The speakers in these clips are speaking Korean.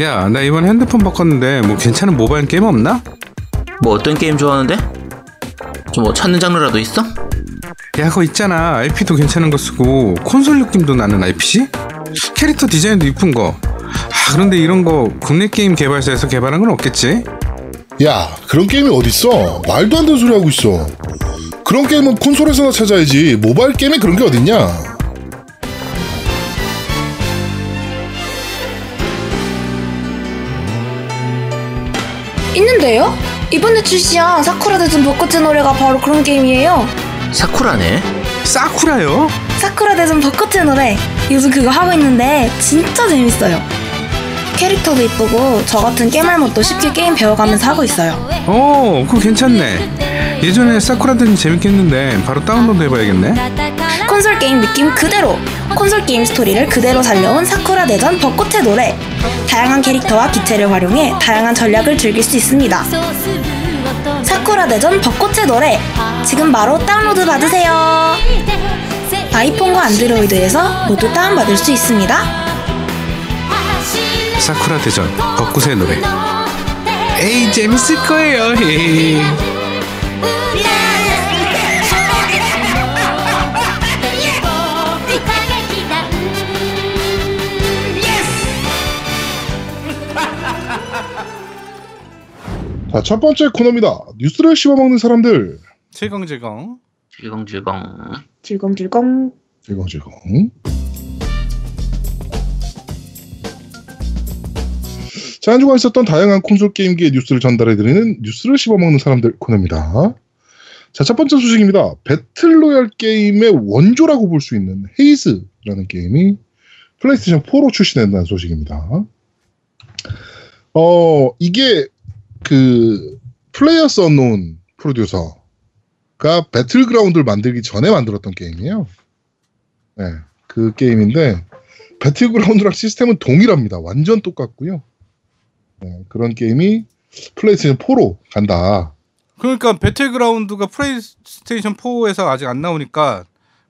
야, 나 이번 핸드폰 바꿨는데 뭐 괜찮은 모바일 게임 없나? 뭐 어떤 게임 좋아하는데? 좀 뭐 찾는 장르라도 있어? 야, 그거 있잖아. IP도 괜찮은 거 쓰고 콘솔 느낌도 나는 IPC? 캐릭터 디자인도 이쁜 거. 아, 그런데 이런 거 국내 게임 개발사에서 개발한 건 없겠지? 야, 그런 게임이 어딨어? 말도 안 되는 소리 하고 있어. 그런 게임은 콘솔에서나 찾아야지. 모바일 게임에 그런 게 어딨냐? 있는데요? 이번에 출시한 사쿠라 대전 벚꽃의 노래가 바로 그런 게임이에요. 사쿠라네. 사쿠라요? 사쿠라 대전 벚꽃의 노래. 요즘 그거 하고 있는데 진짜 재밌어요. 캐릭터도 이쁘고 저 같은 겜알못도 쉽게 게임 배워가면서 하고 있어요. 어, 그거 괜찮네. 예전에 사쿠라대전 재밌게 했는데 바로 다운로드 해봐야겠네. 콘솔 게임 느낌 그대로 콘솔 게임 스토리를 그대로 살려온 사쿠라 대전 벚꽃의 노래. 다양한 캐릭터와 기체를 활용해 다양한 전략을 즐길 수 있습니다. 사쿠라 대전 벚꽃의 노래. 지금 바로 다운로드 받으세요. 아이폰과 안드로이드에서 모두 다운받을 수 있습니다. 사쿠라 대전 벚꽃의 노래. 에이 재밌을 거예요. 자, 첫 번째 코너입니다. 뉴스를 씹어먹는 사람들. 질겅질겅. 질겅질겅. 질겅질겅 질겅질겅. 자, 한 주간 있었던 다양한 콘솔 게임기의 뉴스를 전달해드리는 뉴스를 씹어먹는 사람들 코너입니다. 자, 첫 번째 소식입니다. battle royale 게임의 원조라고 볼 수 있는 헤이즈라는 게임이 플레이스테이션 4로 출시된다는 소식입니다. 어, 이게 그 플레이어스 언노운 프로듀서가 배틀그라운드를 만들기 전에 만들었던 게임이에요. 네, 그 게임인데 배틀그라운드랑 시스템은 동일합니다. 완전 똑같고요. 네, 그런 게임이 플레이스테이션 4로 간다. 그러니까 배틀그라운드가 플레이스테이션 4에서 아직 안 나오니까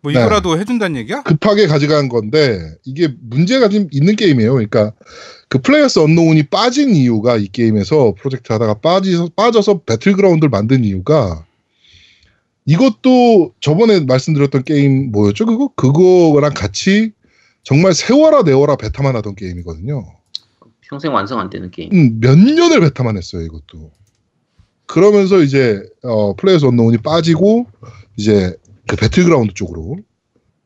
뭐 네. 이거라도 해준다는 얘기야? 급하게 가져간 건데 이게 문제가 좀 있는 게임이에요. 그러니까 그 플레이어스 언노운이 빠진 이유가 이 게임에서 프로젝트 하다가 빠져서 빠져서 배틀그라운드를 만든 이유가 이것도 저번에 말씀드렸던 게임 뭐였죠? 그거 그거랑 같이 정말 세워라 내워라 베타만 하던 게임이거든요. 평생 완성 안 되는 게임. 음, 몇 년을 베타만 했어요, 이것도. 그러면서 이제 어, 플레이어스 언노운이 빠지고 이제 그 배틀그라운드 쪽으로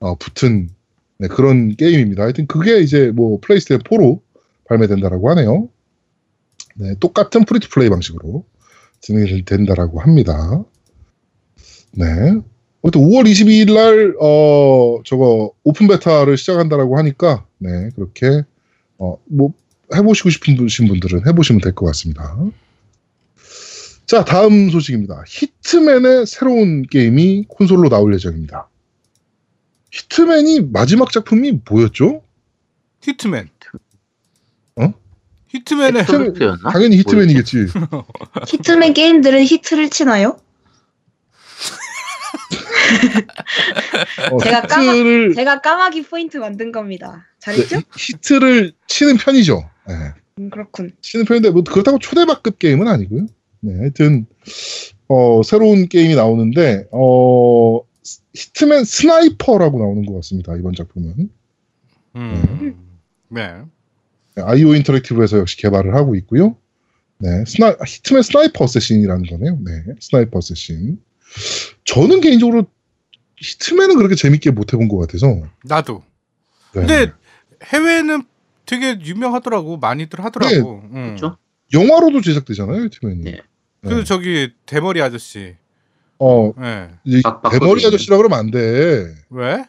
어, 붙은 네, 그런 게임입니다. 하여튼 그게 이제 뭐 플레이스테이션 4로 발매된다라고 하네요. 네, 똑같은 free-to-play 방식으로 진행이 된다라고 합니다. 네. 아무튼 5월 22일 날, 어, 저거, open beta를 시작한다라고 하니까, 네, 그렇게, 어, 뭐, 해보시고 싶은 분신 분들은 해보시면 될 것 같습니다. 자, 다음 소식입니다. 히트맨의 새로운 게임이 콘솔로 나올 예정입니다. 히트맨이 마지막 작품이 뭐였죠? 히트맨. 어? 히트맨의 히트맨-? 당연히 히트맨이겠지. 히트맨 게임들은 히트를 치나요? 어, 제가 까마- 히트를, 제가 까마귀 포인트 만든 겁니다 네, 잘했죠? 히- 히트를 치는 편이죠. 네. 음, 그렇군 치는 편인데 뭐 그렇다고 초대박급 게임은 아니고요. 네, 하여튼 어, 새로운 게임이 나오는데 어, 히트맨 스나이퍼라고 나오는 것 같습니다. 이번 작품은 음. 네. 아이오 인터랙티브에서 역시 개발을 하고 있고요. 네, 스나 히트맨 스나이퍼 어쌔신이라는 거네요. 네, 스나이퍼 어쌔신. 저는 개인적으로 히트맨은 그렇게 재밌게 못 해본 것 같아서. 나도. 네. 근데 해외는 되게 유명하더라고. 많이들 하더라고. 음. 그렇죠? 영화로도 제작되잖아요, 히트맨이. 네. 그 저기 대머리 아저씨. 어, 박거리. 대머리 아저씨라 그러면 안 돼. 왜?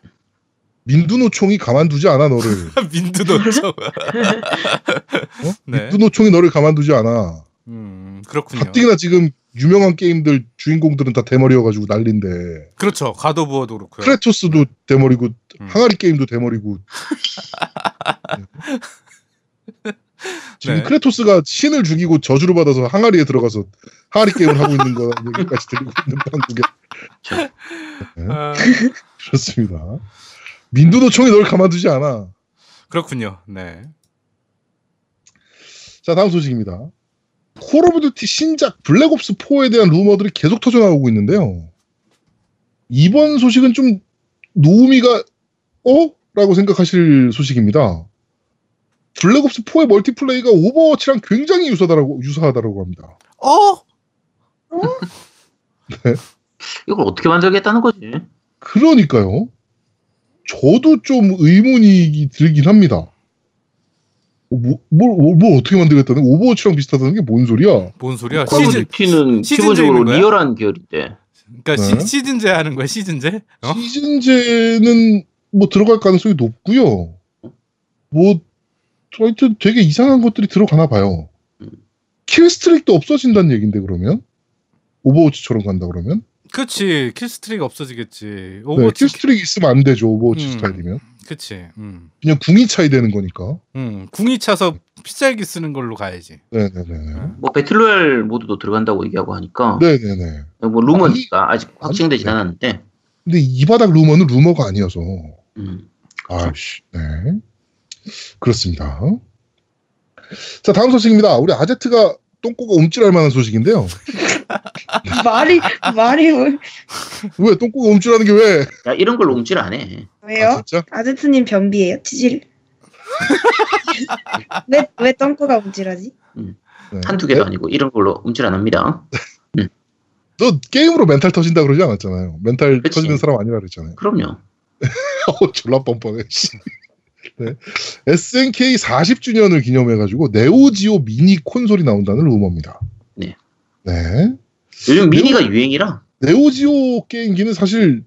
민두노총이 가만두지 않아 너를. 민두 넣죠. 어? 네. 민두노총이 너를 가만두지 않아. 음, 그렇군요. 가뜩이나 지금 유명한 게임들 주인공들은 다 대머리여가지고 난린데 그렇죠. 가도부어도 그렇고요. 크레토스도 대머리고 음. 항아리 게임도 대머리고 지금 네. 크레토스가 신을 죽이고 저주를 받아서 항아리에 들어가서 항아리 게임을 하고 있는 거 얘기까지 들리고 있는 한국에 네, 아, 그렇습니다. 민두노총이 널 가만두지 않아. 그렇군요. 네. 자, 다음 소식입니다. 콜 오브 듀티 신작 블랙옵스 4에 대한 루머들이 계속 터져나오고 있는데요. 이번 소식은 좀 노우미가 어? 라고 생각하실 소식입니다. 블랙옵스 4의 multiplay가 오버워치랑 굉장히 유사하다고, 유사하다고 합니다. 어? 이걸 어떻게 만들겠다는 거지? 그러니까요. 저도 좀 의문이 들긴 합니다. 어, 뭐, 뭘, 뭘, 뭘 어떻게 만들겠다는? 오버워치랑 비슷하다는 게 뭔 소리야? 뭔 소리야? 콜 오브 시즌 시즌제인 기본적으로? 리얼한 계열인데. 그러니까 네. 시, 시즌제 하는 거야 시즌제? 어? 시즌제는 뭐 들어갈 가능성이 높고요. 뭐 하여튼 되게 이상한 것들이 들어가나 봐요. killstreak도 없어진다는 얘긴데 그러면 오버워치처럼 간다 그러면 그렇지 killstreak 없어지겠지. 네, 오버워치 killstreak 있으면 안 되죠 오버워치 음. 스타일이면 그치. 음. 그냥 궁이 차이 되는 거니까. 음. 궁이 차서 필살기 쓰는 걸로 가야지. 네네네. 뭐 배틀로얄 모드도 들어간다고 얘기하고 하니까 네네네. 뭐 루머니까 아직 확정되진 아니, 않았는데. 근데 이 바닥 루머는 루머가 아니어서 음. 아씨 네 그렇습니다. 자 다음 소식입니다. 우리 아제트가 똥꼬가 움찔할 만한 소식인데요. 말이 말이 뭐- 왜 똥꼬가 움찔하는 게 왜? 야 이런 걸로 움찔 안 해. 왜요? 아, 진짜? 아제트님 변비예요? 치질. 왜 왜 똥꼬가 움찔하지? 네. 한두 개도 네? 아니고 이런 걸로 움찔 안 합니다. 너 게임으로 멘탈 터진다 그러지 않았잖아요. 멘탈 그치. 터지는 사람 아니라 그랬잖아요. 그럼요. 어, 졸라 뻔뻔해. 씨. 네. SNK 40주년을 기념해가지고 네오지오 미니 콘솔이 나온다는 루머입니다. 네. 네. 요즘 미니가 유행이라. 네오지오 게임기는 사실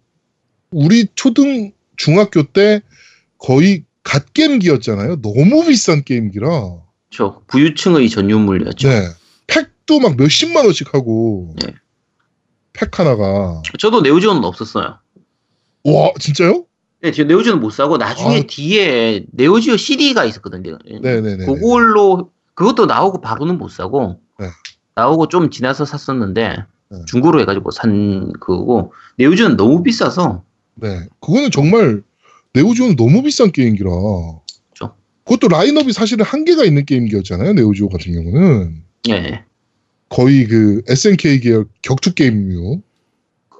우리 초등 중학교 때 거의 갓 게임기였잖아요. 너무 비싼 게임기라. 저 부유층의 전유물이었죠. 네. 팩도 막 몇십만 원씩 하고. 네. 팩 하나가. 저도 네오지오는 없었어요. 와, 진짜요? 네, 저 네오지오는 못 사고 나중에 아. 뒤에 네오지오 CD가 있었거든요. 네네네. 그걸로 그것도 나오고 바로는 못 사고 네. 나오고 좀 지나서 샀었는데 네. 중고로 해가지고 산 그거고 네오지오는 너무 비싸서 네. 그거는 정말 네오지오는 너무 비싼 게임기라. 그렇죠. 그것도 라인업이 사실은 한계가 있는 게임기였잖아요. 네오지오 같은 경우는. 예 거의 그 SNK 계열 격투 게임류.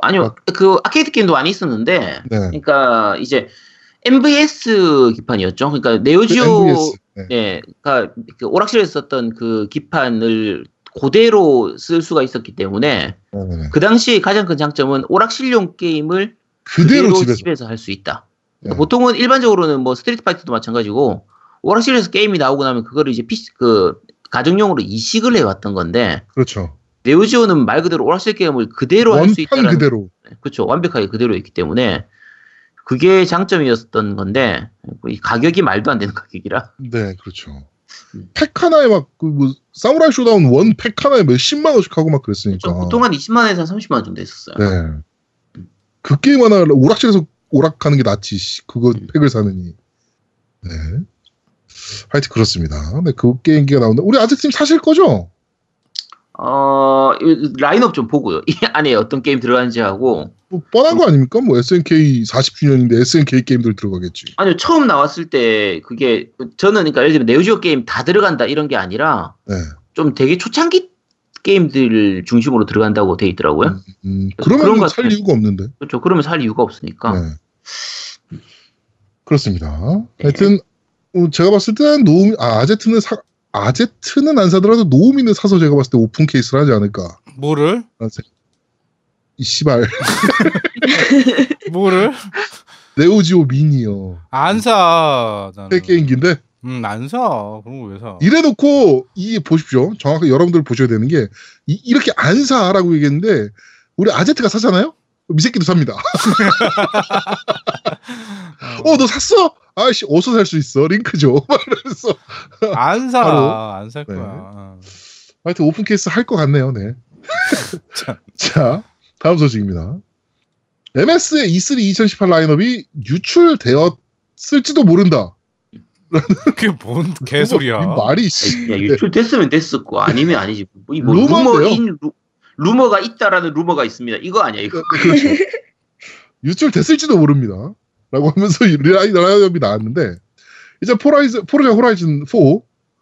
아니요 그 아케이드 게임도 많이 있었는데 네. 그러니까 이제 MVS 기판이었죠. 그러니까 네오지오 MVS. 네. 예, 그러니까 그 오락실에서 썼던 그 기판을 그대로 쓸 수가 있었기 때문에 네네네. 그 당시 가장 큰 장점은 오락실용 게임을 그대로, 그대로 집에서. 할수 있다. 네. 그러니까 보통은 일반적으로는 뭐 스트리트 파이터도 마찬가지고 오락실에서 게임이 나오고 나면 그거를 이제 PC 그 가정용으로 이식을 해왔던 건데 그렇죠. 네오지오는 말 그대로 오락실 게임을 그대로 할 수 있다는 그대로. 그렇죠 완벽하게 그대로 있기 때문에 그게 장점이었던 건데 이 가격이 말도 안 되는 가격이라 네, 그렇죠. 음. 팩 하나에 막, 그 뭐, 사무라이 쇼다운 원 팩 하나에 몇 십만 원씩 하고 막 그랬으니까. 좀 보통 한 20만 원에서 30만 원 정도 했었어요. 네. 그 게임 하나 오락실에서 오락하는 게 낫지. 씨. 그거 음. 팩을 사느니. 네. 하여튼 그렇습니다. 네, 그 게임기가 나온다. 우리 아직 지금 사실 거죠? 어이 라인업 좀 보고요. 이 안에 어떤 게임 들어가는지 하고 뭐 뻔한 거 아닙니까? 뭐 SNK 40주년인데 SNK 게임들 들어가겠지. 아니요 처음 나왔을 때 그게 저는 그러니까 예를 들면 네오지오 게임 다 들어간다 이런 게 아니라 네. 좀 되게 초창기 게임들 중심으로 들어간다고 돼 있더라고요. 음, 그런 그러면 것 살. 이유가 없는데. 그렇죠. 그러면 살 이유가 없으니까. 네. 그렇습니다. 네. 하여튼 어, 제가 봤을 때는 노움 아, 아제트는 사 아제트는 안 사더라도 노우미는 사서 제가 봤을 때 open case를 하지 않을까. 뭐를? 생- 이 씨발 뭐를? Neo Geo mini요. 안 사. 새 게임기인데 음, 안 사. 그런 거 왜 사? 이래놓고 이 보십시오. 정확하게 여러분들 보셔야 되는 게 이, 렇게안 사라고 얘기했는데 우리 아제트가 사잖아요. 그럼 이 새끼도 삽니다. 어, 너 샀어? 아이씨, 어디서 살 수 있어? 링크 줘. 막 이러면서. 안 사. 바로. 안살 네. 거야. 어. 하여튼 open case 할 것 같네요. 네. 참. 자, 다음 소식입니다. MS의 E3 2018 라인업이 유출되었을지도 모른다. 그게 뭔 개소리야. 이 말이 씨. 야, 유출됐으면 됐었고 아니면 아니지. 뭐? 루머인 루, 루머가 있다라는 루머가 있습니다. 이거 아니야 이거. 그렇죠. 유출됐을지도 모릅니다. 라고 하면서 라인업이 나왔는데, 이제 포라이즈, Forza Horizon 4,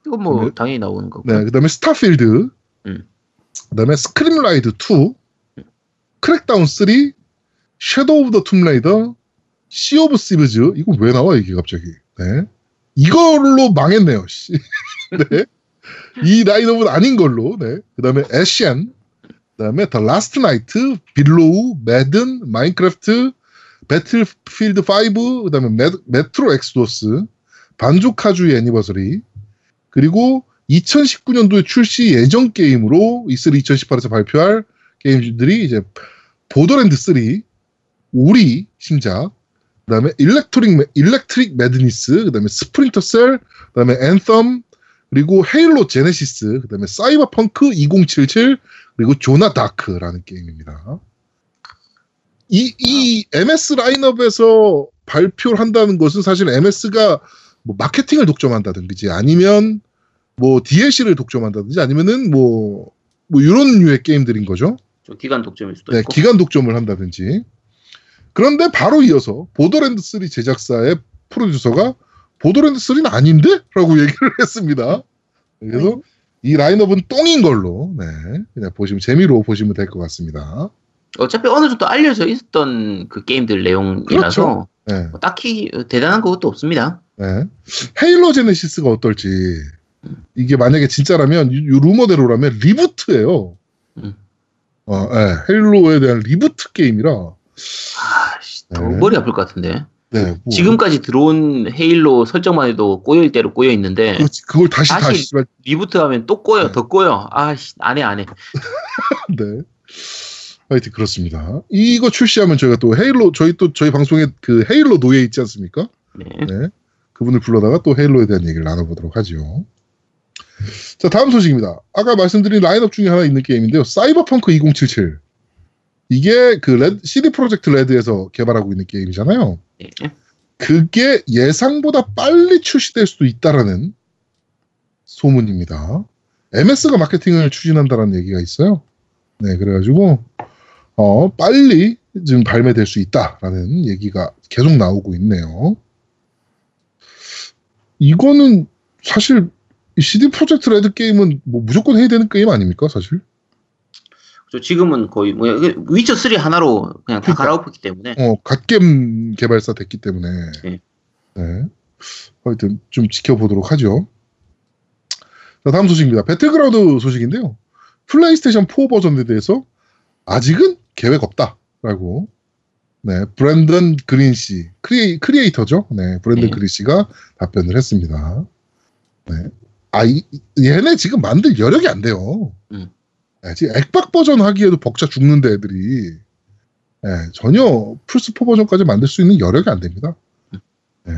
이건 뭐 네. 당연히 나오는 거고. 네, 그 다음에 Starfield, 음. 그 다음에 Screamride 2, Crackdown 3, Shadow of the Tomb Raider, Sea of Thieves, 이거 왜 나와, 이게 갑자기. 네. 이걸로 망했네요, 씨. 네. 이 라인업은 아닌 걸로, 네. 그 다음에 Ashen, 그 다음에 The Last Night, Below, Madden, Minecraft, Battlefield 5, 그 다음에 메, Metro Exodus, Banjo-Kazooie Anniversary, 그리고 2019년도에 출시 예정 게임으로 E3 2018에서 발표할 게임들이 이제 Borderlands 3, Ori 신작, 그다음에 Electric Mad- Electric Madness, 그다음에 Splinter Cell, 그다음에 Anthem, 그리고 Halo Genesis, 그다음에 사이버펑크 2077, 그리고 Joanna Dark라는 게임입니다. 이, 이 MS 라인업에서 발표를 한다는 것은 사실 MS가 뭐 마케팅을 독점한다든지 아니면 뭐 DLC를 독점한다든지 아니면은 뭐, 뭐 이런 류의 게임들인 거죠. 좀 기간 독점일 수도 네, 있고. 기간 독점을 한다든지. 그런데 바로 이어서 보더랜드 3 제작사의 프로듀서가 보더랜드 3는 아닌데? 라고 얘기를 했습니다. 그래서 이 라인업은 똥인 걸로, 네. 그냥 보시면, 재미로 보시면 될 것 같습니다. 어차피 어느 정도 알려져 있었던 그 게임들 내용이라서 그렇죠. 네. 뭐 딱히 대단한 것도 없습니다. 네. Halo Genesis가 어떨지. 이게 만약에 진짜라면, 이, 이 루머대로라면 reboot예요 음. 어, 네. Halo에 대한 reboot 게임이라. 아씨. 머리 아플 것 같은데. 네. 뭐, 지금까지 들어온 Halo 설정만 해도 꼬여일 대로 꼬여 있는데 그렇지. 그걸 다시, 다시- 다시, reboot하면 또 꼬여, 네. 더 꼬여. 아씨, 안해 안해. 네. 하여튼 그렇습니다. 이거 출시하면 저희가 또 Halo 저희 또 저희 방송에 그 Halo 노예 있지 않습니까? 네. 네. 그분을 불러다가 또 Halo에 대한 얘기를 나눠보도록 하죠. 자 다음 소식입니다. 아까 말씀드린 라인업 중에 하나 있는 게임인데요. 사이버펑크 2077. 이게 그 레드, CD 프로젝트 레드에서 개발하고 있는 게임이잖아요. 네. 그게 예상보다 빨리 출시될 수도 있다라는 소문입니다. MS가 마케팅을 추진한다라는 얘기가 있어요. 네, 그래가지고 어 빨리 지금 발매될 수 있다라는 얘기가 계속 나오고 있네요. 이거는 사실 이 CD Projekt Red 게임은 뭐 무조건 해야 되는 게임 아닙니까, 사실? 저 지금은 거의 뭐 위쳐 3 하나로 그냥 다 그러니까. 갈아엎었기 때문에 어, 갓겜 개발사 됐기 때문에. 네. 네. 하여튼 좀 지켜보도록 하죠. 자, 다음 소식입니다. Battlegrounds 소식인데요. 플레이스테이션 4 버전에 대해서 아직은 계획 없다라고. 네, 브랜든 그린 씨, crea, creator죠. 네, 브랜든 네. 그린 씨가 답변을 했습니다. 네. 아, 이, 얘네 지금 만들 여력이 안 돼요. 음. 네, 지금 액박 버전 하기에도 벅차 죽는데 애들이. 네, 전혀 플스4 버전까지 만들 수 있는 여력이 안 됩니다. 네.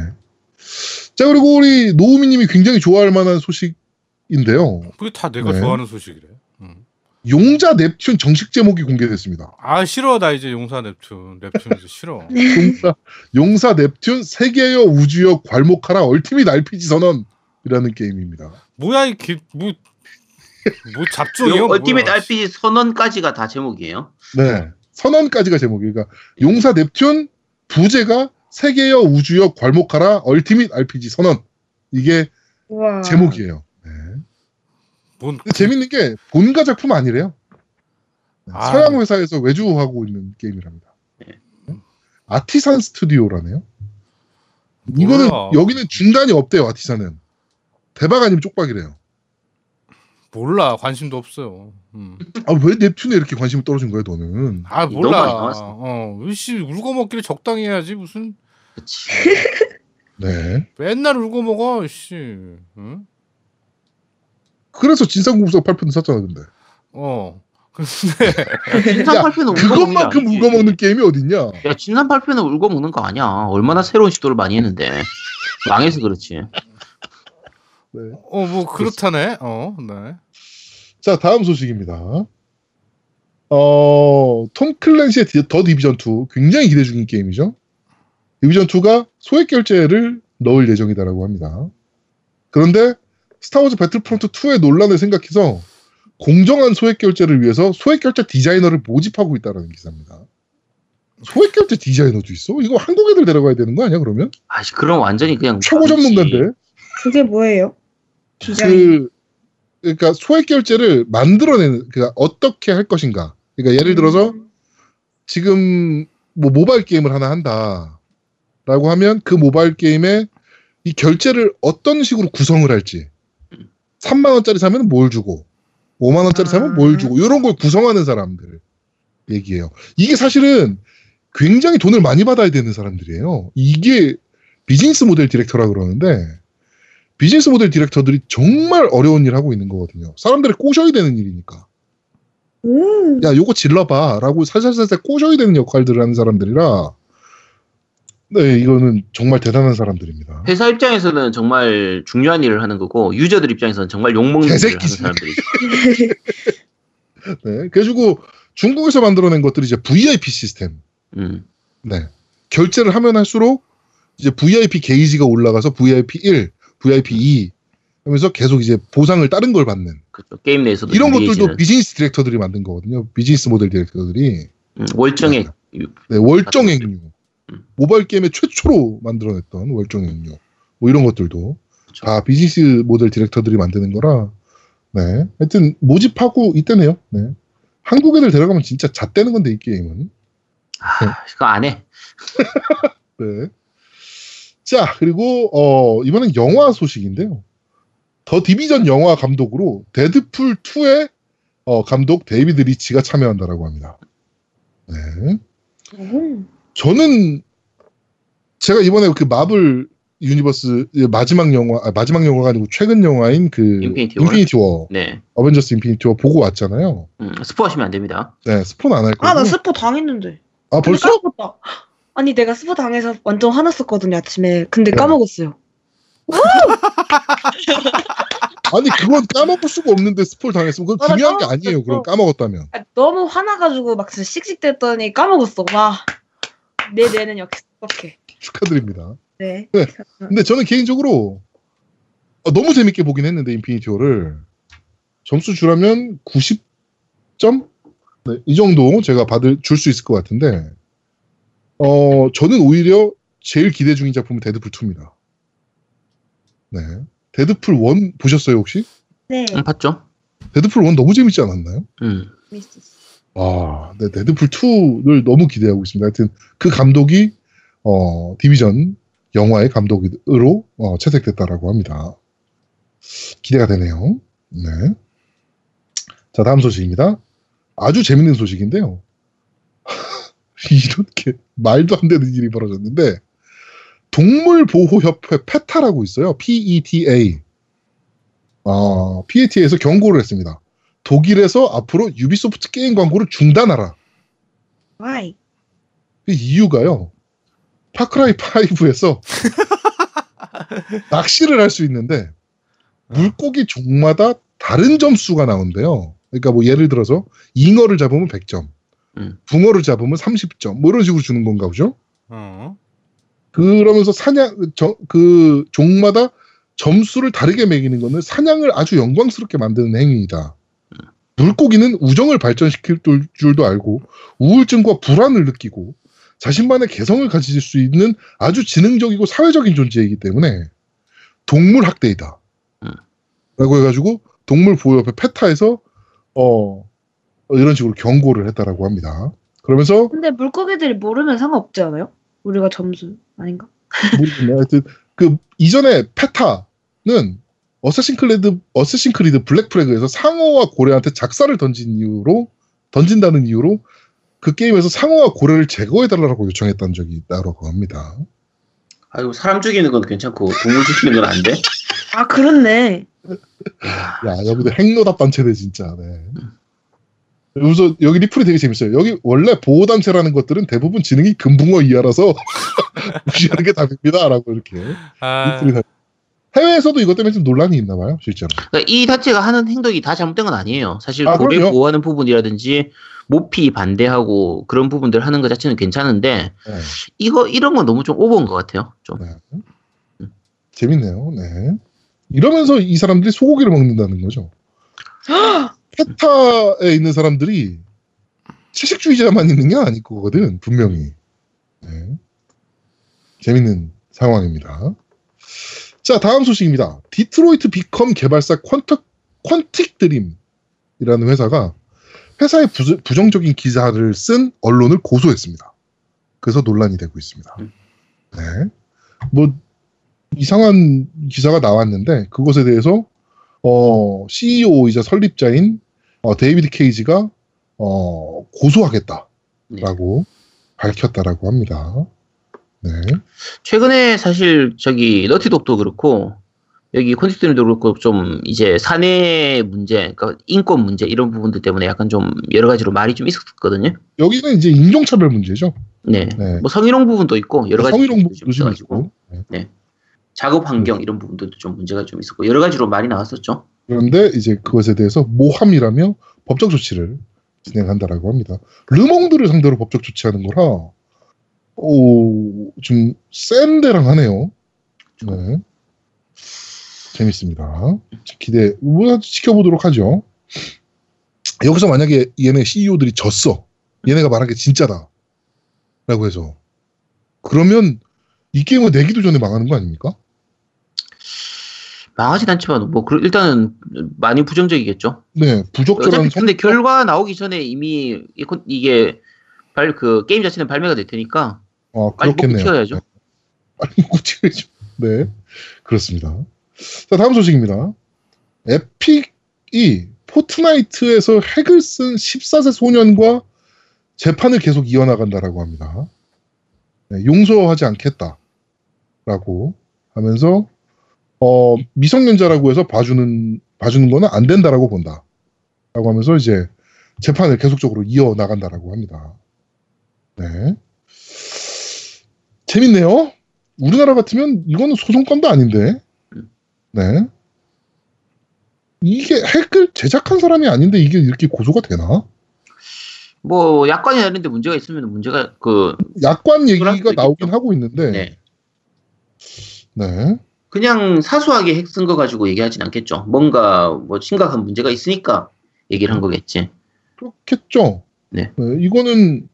자, 그리고 우리 노우미 님이 굉장히 좋아할 만한 소식인데요. 그게 다 내가 네. 좋아하는 소식이래. 음. 용자 넵튠 정식 제목이 공개됐습니다. 아 싫어 나 이제 용사 넵튠 넵튠 이제 싫어. 용사, 용사 넵튠 세계여 우주여 괄목하라 얼티밋 RPG 선언이라는 게임입니다. 뭐야 이뭐뭐 잡종이요? 요 얼티밋 뭐야. RPG 선언까지가 다 제목이에요. 네. 선언까지가 제목이에요. 그러니까 용사 넵튠 부제가 세계여 우주여 괄목하라 얼티밋 RPG 선언. 이게 우와. 제목이에요. 근데 재밌는 게 본가 작품 아니래요. 네, 아. 서양 회사에서 외주하고 있는 게임이랍니다. 네. 아티산 스튜디오라네요. 이거는. 여기는 중단이 없대요. 아티산은 대박 아니면 쪽박이래요. 몰라 관심도 없어요. 음. 아왜 넵튠에 이렇게 관심이 떨어진 거야 너는? 아 몰라. 어, 으씨 울고 먹기를 적당히 해야지 무슨 그치. 네. 맨날 울고 먹어. 씨. 응? 그래서 진상공사 8편 샀잖아 근데. 어. 근데 진상 야, 팔패는 울고 그것만큼 먹는 게 울고 먹는 게임이 어딨냐? 야, 진상 팔패는 울고 먹는 거 아니야. 얼마나 새로운 시도를 많이 했는데. 망해서 그렇지. 네. 어뭐 그렇다네. 어 네. 자 다음 소식입니다. 어, 톰 클랜시의 디- 더 디비전 2 굉장히 기대 중인 게임이죠. 디비전 2가 소액 결제를 넣을 예정이다라고 합니다. 그런데 스타워즈 배틀프론트 2의 논란을 생각해서 공정한 소액 결제를 위해서 소액 결제 디자이너를 모집하고 있다는 기사입니다. 소액 결제 디자이너도 있어? 이거 한국 애들 데려가야 되는 거 아니야 그러면? 아, 그럼 완전히 그냥 최고. 전문가인데. 그게 뭐예요? 디자인. 그 그러니까 소액 결제를 만들어내는 그러니까 어떻게 할 것인가. 그러니까 예를 들어서 지금 뭐 모바일 게임을 하나 한다라고 하면 그 모바일 게임에 이 결제를 어떤 식으로 구성을 할지 3만 원짜리 사면 뭘 주고 5만 원짜리 사면 뭘 주고 이런 걸 구성하는 사람들 얘기해요. 이게 사실은 굉장히 돈을 많이 받아야 되는 사람들이에요. 이게 비즈니스 모델 디렉터라 그러는데 비즈니스 모델 디렉터들이 정말 어려운 일 하고 있는 거거든요. 사람들을 꼬셔야 되는 일이니까. 음. 야, 요거 질러봐라고 살살살살 꼬셔야 되는 역할들을 하는 사람들이라 네, 이거는 정말 대단한 사람들입니다. 회사 입장에서는 정말 중요한 일을 하는 거고 유저들 입장에서는 정말 욕먹는 일을 하는. 사람들이죠. 네, 그래가지고 중국에서 만들어낸 것들이 이제 VIP 시스템. 음. 네. 결제를 하면 할수록 이제 VIP 게이지가 올라가서 VIP 1, VIP 2 하면서 계속 이제 보상을 다른 걸 받는 그렇죠. 게임 내에서도 이런 것들도 비즈니스 디렉터들이 만든 거거든요. 비즈니스 모델 디렉터들이 음, 월정액 네, 월정액류 음. 모바일 게임의 최초로 만들어냈던 월정액류 뭐 이런 것들도 그렇죠. 다 비즈니스 모델 디렉터들이 만드는 거라 네 하여튼 모집하고 있다네요. 네 한국 애들 데려가면 진짜 좆되는 건데 이 게임은 아, 그거 안 해. 네. 자, 그리고, 어, 이번엔 영화 소식인데요. The Division 영화 감독으로 Deadpool 2의 어, 감독 데이비드 리치가 참여한다라고 합니다. 네. 음. 저는 제가 이번에 그 Marvel Universe 마지막 영화, 아, 마지막 영화가 아니고 최근 영화인 그 Infinity War. Infinity War, 네. Avengers Infinity War 보고 왔잖아요. 음, 스포 하시면 안 됩니다. 네, 스폰 안할 거고. 아, 나 스포 당했는데. 아, 벌써? 까먹었다. 아니, 내가 스포 당해서 완전 화났었거든요, 아침에. 근데 네. 까먹었어요. 아니, 그건 까먹을 수가 없는데 스포를 당했으면 그건 아, 나 중요한 게. 아니에요. 그럼 까먹었다면. 아, 너무 화나가지고 막 진짜 씩씩댔더니 까먹었어. 와. 내 뇌는 역시 어떡해. 축하드립니다. 네. 네. 근데 저는 개인적으로 어, 너무 재밌게 보긴 했는데 Infinity War를 점수 주라면 90점? 네, 이 정도 제가 받을 줄 수 있을 것 같은데 어 저는 오히려 제일 기대 중인 작품은 데드풀 2입니다. 네. 데드풀 1 보셨어요 혹시? 네. 음, 봤죠? 데드풀 1 너무 재밌지 않았나요? 음. 아, 네, 데드풀 2를 너무 기대하고 있습니다. 하여튼 그 감독이 어, 디비전 영화의 감독으로 어, 채택됐다라고 합니다. 기대가 되네요. 네. 자, 다음 소식입니다. 아주 재밌는 소식인데요. 이렇게 말도 안 되는 일이 벌어졌는데 동물보호협회 페타라고 있어요. PETA. 아, PETA에서 경고를 했습니다. 독일에서 앞으로 유비소프트 게임 광고를 중단하라. Why. 그 이유가요. 파크라이 5에서 낚시를 할 수 있는데 물고기 종마다 다른 점수가 나온대요. 그러니까 뭐 예를 들어서 잉어를 잡으면 100점, 음. 붕어를 잡으면 30점, 뭐 이런 식으로 주는 건가 보죠. 어. 그러면서 사냥 저, 그 종마다 점수를 다르게 매기는 거는 사냥을 아주 영광스럽게 만드는 행위이다. 물고기는 우정을 발전시킬 줄- 줄도 알고 우울증과 불안을 느끼고 자신만의 개성을 가질 수 있는 아주 지능적이고 사회적인 존재이기 때문에 동물 학대이다. 음. 라고 해가지고 동물 보호협회 페타에서 어 이런 식으로 경고를 했다라고 합니다. 그러면서 근데 물고기들이 모르면 상관없지 않아요? 우리가 점수 아닌가? 모르겠네. 하여튼 그 이전에 페타는 어쌔신 클리드 어쌔신 크리드 블랙 플래그에서 상어와 고래한테 작살을 던진 이유로 던진다는 이유로 그 게임에서 상어와 고래를 제거해 달라고 요청했다는 적이 있다고 합니다. 아이고 사람 죽이는 건 괜찮고 동물 죽이는 건 안 돼? 아, 그렇네. 야 여기도 핵노답 단체네 진짜. 네. 여기서 여기 리플이 되게 재밌어요. 여기 원래 보호 단체라는 것들은 대부분 지능이 금붕어 이하라서 무시하는 게 답입니다라고 이렇게 아, 리플이 다- 해외에서도 이것 때문에 좀 논란이 있나 봐요, 실제로. 그러니까 이 단체가 하는 행동이 다 잘못된 건 아니에요. 사실 아, 고래 그럼요. 보호하는 부분이라든지 모피 반대하고 그런 부분들 하는 것 자체는 괜찮은데 네. 이거 이런 건 너무 좀 오버인 것 같아요. 좀. 네. 재밌네요. 네. 이러면서 이 사람들이 소고기를 먹는다는 거죠. 페타에 있는 사람들이 채식주의자만 있는 게 아닐 거거든 분명히. 네. 재밌는 상황입니다. 자 다음 소식입니다. 디트로이트 비컴 개발사 퀀터, 퀀틱 드림이라는 회사가 회사의 부, 부정적인 기사를 쓴 언론을 고소했습니다. 그래서 논란이 되고 있습니다. 네. 뭐 이상한 기사가 나왔는데 그것에 대해서 어, CEO이자 설립자인 어, 데이비드 케이지가 어, 고소하겠다라고 밝혔다라고 합니다. 네. 최근에 사실 저기 너티독도 그렇고 여기 퀀틱도 그렇고 좀 이제 사내 문제, 그러니까 인권 문제 이런 부분들 때문에 약간 좀 여러 가지로 말이 좀 있었거든요. 여기는 이제 인종차별 문제죠. 네. 네. 뭐 성희롱 부분도 있고 여러 가지 성희롱 부분도 있어가지고 있고. 네. 작업 환경 이런 부분들도 좀 문제가 좀 있었고 여러 가지로 말이 나왔었죠. 그런데 이제 그것에 대해서 모함이라며 법적 조치를 진행한다라고 합니다. 르몽드를 상대로 법적 조치하는 거라 오, 좀 센 데랑 하네요. 네. 재밌습니다. 기대, 뭐, 지켜보도록 하죠. 여기서 만약에 얘네 CEO들이 졌어. 얘네가 말한 게 진짜다. 라고 해서. 그러면 이 게임을 내기도 전에 망하는 거 아닙니까? 망하진 않지만 뭐 그- 일단은 많이 부정적이겠죠. 네, 부적절한 근데 결과 나오기 전에 이미 이게 발 그 게임 자체는 발매가 될 테니까 어, 빨리 뽑고 그렇겠네요. 튀어야죠. 빨리 먹고 튀어야죠. 네. 그렇습니다. 자, 다음 소식입니다. 에픽이 포트나이트에서 핵을 쓴 14세 소년과 재판을 계속 이어나간다라고 합니다. 네, 용서하지 않겠다라고 하면서 어, 미성년자라고 해서 봐주는 봐주는 거는 안 된다라고 본다라고 하면서 이제 재판을 계속적으로 이어 나간다라고 합니다. 네. 재밌네요. 우리나라 같으면 이거는 소송건도 아닌데. 네. 이게 핵을 제작한 사람이 아닌데 이게 이렇게 고소가 되나? 뭐 약관이 다른데 문제가 있으면 문제가 그 약관 얘기가 나오긴. 하고 있는데. 네. 네. 그냥 사소하게 핵 쓴 거 가지고 얘기하진 않겠죠. 뭔가 뭐 심각한 문제가 있으니까 얘기를 한 거겠지. 그렇겠죠. 네. 이거는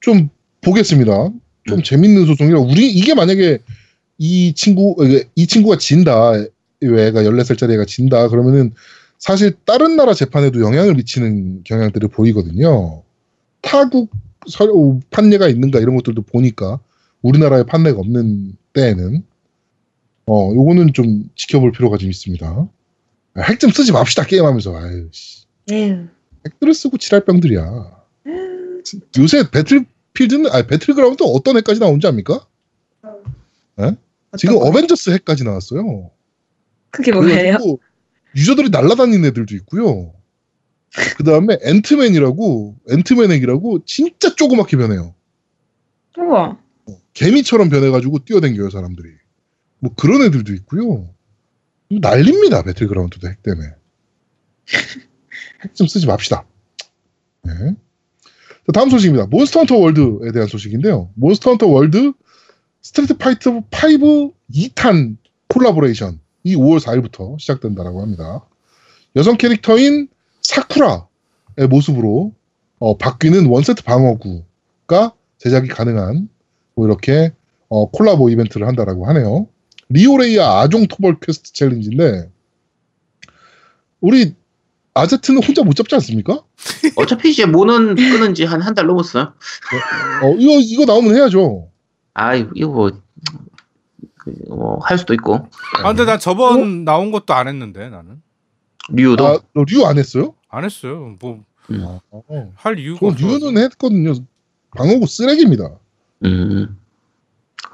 좀 보겠습니다. 좀 음. 재밌는 소송이라 우리 이게 만약에 이 친구 이 친구가 진다. 이 애가 14살짜리 애가 진다. 그러면은 사실 다른 나라 재판에도 영향을 미치는 경향들이 보이거든요. 타국 설- 어, 판례가 있는가 이런 것들도 보니까 우리나라에 판례가 없는 때에는 어 요거는 좀 지켜볼 필요가 좀 있습니다. 핵 좀 쓰지 맙시다 게임하면서 아유 씨. 에휴. 핵들을 쓰고 지랄병들이야. 요새 배틀 필드는 아니 배틀그라운드 어떤 핵까지 나온지 압니까? 예? 지금 어떤 거? 어벤져스 핵까지 나왔어요. 그게 뭐예요? 유저들이 날아다니는 애들도 있고요. 그 다음에 앤트맨이라고 앤트맨 핵이라고 진짜 조그맣게 변해요. 우와. 개미처럼 변해가지고 뛰어댕겨요 사람들이. 뭐 그런 애들도 있고요. 난립니다 배틀그라운드도 핵 때문에. 핵 좀 쓰지 맙시다. 네. 자, 다음 소식입니다. 몬스터 헌터 월드에 대한 소식인데요. 몬스터 헌터 월드 스트리트 파이터 5 2탄 콜라보레이션이 5월 4일부터 시작된다라고 합니다. 여성 캐릭터인 사쿠라의 모습으로 어, 바뀌는 원세트 방어구가 제작이 가능한 뭐 이렇게 어, 콜라보 이벤트를 한다라고 하네요. 리오레이아 아종 토벌 퀘스트 챌린지인데 우리 아제트는 혼자 못 잡지 않습니까? 어차피 이제 몬헌 끊은 지 한 한 달 넘었어요. 어, 이거 이거 나오면 해야죠. 아 이거 뭐, 그, 뭐, 할 수도 있고. 아 근데 나 저번 나온 것도 안 했는데 나는 류도. 아, 류 안 했어요? 안 했어요. 뭐할 음. 이유가. 류는 했거든요. 방어구 쓰레기입니다. 음.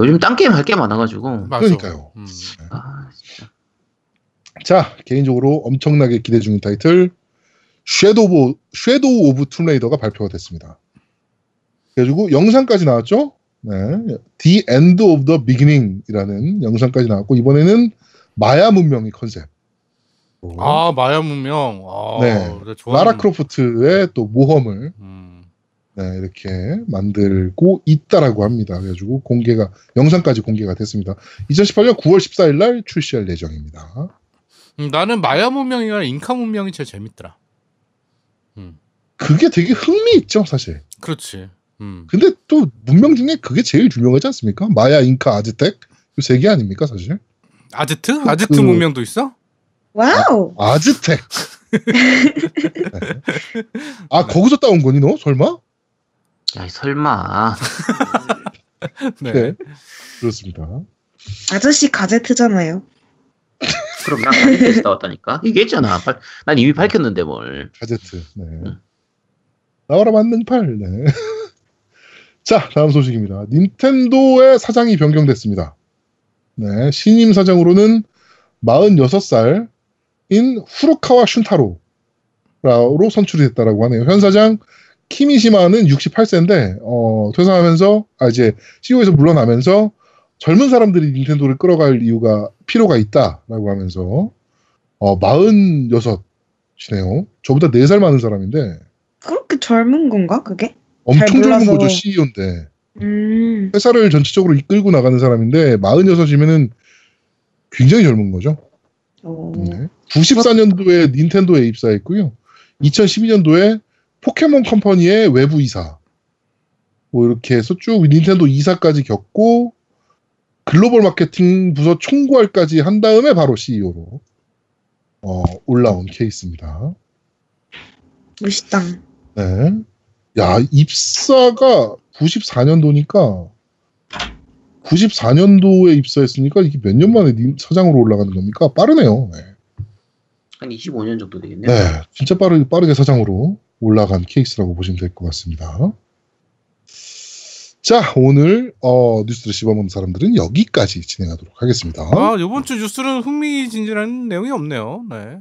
요즘 딴 게임 할 게 많아가지고. 맞아. 그러니까요. 음. 아, 자 개인적으로 엄청나게 기대 중인 타이틀 섀도우 오브, 섀도우 오브 툼레이더가 발표가 됐습니다. 그래가지고 영상까지 나왔죠. 네, The End of the Beginning이라는 영상까지 나왔고 이번에는 마야 문명이 컨셉. 아 마야 문명. 아, 네. 네. 좋아하는- 라라 크로프트의 또 모험을 음. 네, 이렇게 만들고 있다라고 합니다. 그래가지고 공개가 영상까지 공개가 됐습니다. 2018년 9월 14일 날 출시할 예정입니다. 음, 나는 마야 문명이나 잉카 문명이 제일 재밌더라. 그게 되게 흥미 있죠, 사실. 그렇지. 음. 근데 또 문명 중에 그게 제일 유명하지 않습니까? 마야, 잉카, 아즈텍 그세개 아닙니까, 사실? 아제트? 아제트 그- 문명도 있어? Wow. 아즈텍. 네. 아 거기서 따온 거니 너? 설마? 야, 설마. 네. 네. 그렇습니다. 아저씨 가제트잖아요. 그럼 난 가제트에서 나왔다니까? 얘기했잖아. 발- 난 이미 밝혔는데 뭘. 가제트. 네. 나와라 만능 팔. 네. 자, 다음 소식입니다. 닌텐도의 사장이 변경됐습니다. 네, 신임 사장으로는 46살인 후루카와 슌타로로 선출이 됐다라고 하네요. 현 사장 키미시마는 68세인데 어, 퇴사하면서 아 이제 CEO에서 물러나면서 젊은 사람들이 닌텐도를 끌어갈 이유가 필요가 있다라고 하면서 어, 46이네요. 저보다 4살 많은 사람인데 그렇게 젊은 건가 그게? 엄청 젊은. 거죠 CEO인데 음. 회사를 전체적으로 이끌고 나가는 사람인데 46이면은 굉장히 젊은 거죠. 어. 네. 94년도에 닌텐도에 입사했고요. 2012년도에 포켓몬 컴퍼니의 외부 이사. 뭐 이렇게 해서 쭉 닌텐도 이사까지 겪고 글로벌 마케팅 부서 총괄까지 한 다음에 바로 CEO로 어, 올라온 케이스입니다. 멋있다. 네. 야, 입사가 94년도니까 94년도에 입사했으니까 이게 몇 년 만에 닌- 사장으로 올라가는 겁니까? 빠르네요. 네. 한 25년 정도 되겠네요. 네, 진짜 빠르게, 빠르게 사장으로 올라간 케이스라고 보시면 될 것 같습니다. 자, 오늘 어, 뉴스를 씹어먹는 사람들은 여기까지 진행하도록 하겠습니다. 아, 이번 주 뉴스는 흥미진진한 내용이 없네요. 네.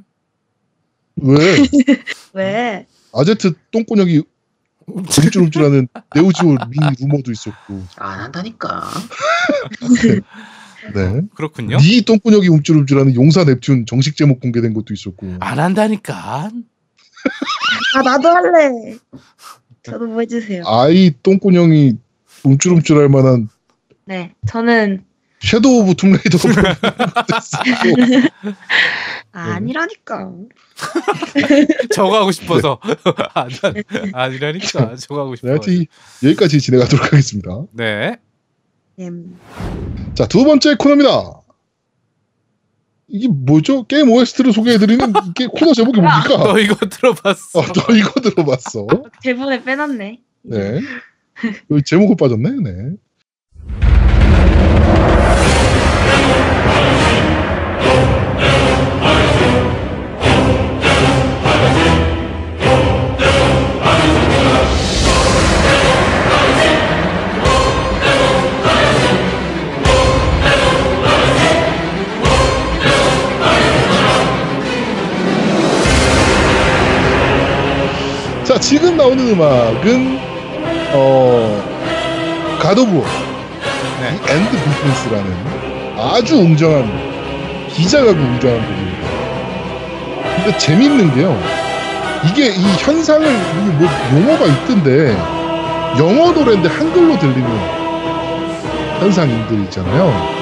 왜? 왜? 아제트 똥꼬녕이 움찔움찔하는 네오지오 미니 루머도 있었고, 안 한다니까. 네. 그렇군요. 니 똥꼬녕이 움찔움찔하는 용사 넵튠 정식 제목 공개된 것도 있었고, 안 한다니까. 아 나도 할래. 저도 뭐 해주세요. 아이 똥꼬녕이 움찔움찔할 만한 네, 저는 섀도우 오브 툼레이더 아, 네. 아니라니까. 저거 하고 싶어서. 안, 아니라니까. 저거 하고 네, 싶어. 하여튼 여기까지 진행하도록 하겠습니다. 네. 음. 자, 두 번째 코너입니다. 이게 뭐죠? 게임 OST를 소개해드리는 이게 코너 제목이 뭡니까? 너 이거 들어봤어. 어, 너 이거 들어봤어? 대본에 빼놨네. 네. 제목을 빠졌네? 네. 자, 지금 나오는 음악은, 어, 가도부, 네. 엔드 비즈니스라는 아주 웅장한, 기자가고 웅장한 곡입니다. 근데 재밌는 게요, 이게 이 현상을, 이게 뭐 용어가 있던데, 영어 노래인데 한글로 들리는 현상들 있잖아요.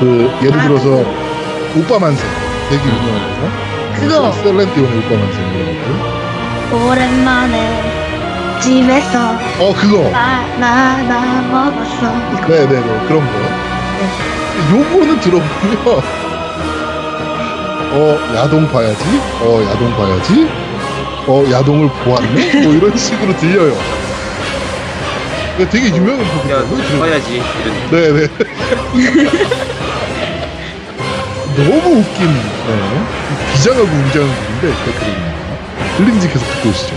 그, 예를 들어서, 오빠 만세. 되게 유명한 거죠. 그거. 셀렌티온의 오빠 만세 이런 것들. 오랜만에 집에서 어 그거 바나나 먹었어. 이거. 네네네 그런 거 요거는 들어보면 어 야동 봐야지 어 야동 봐야지 어 야동을 보았네 뭐 이런 식으로 들려요 그러니까 되게 유명한 야, 너 곡이거든요 봐야지. 이런. 네네 너무 웃긴 네. 비장하고 웅장한 곡인데 댓글입니다 들리는지 계속 듣고 오시죠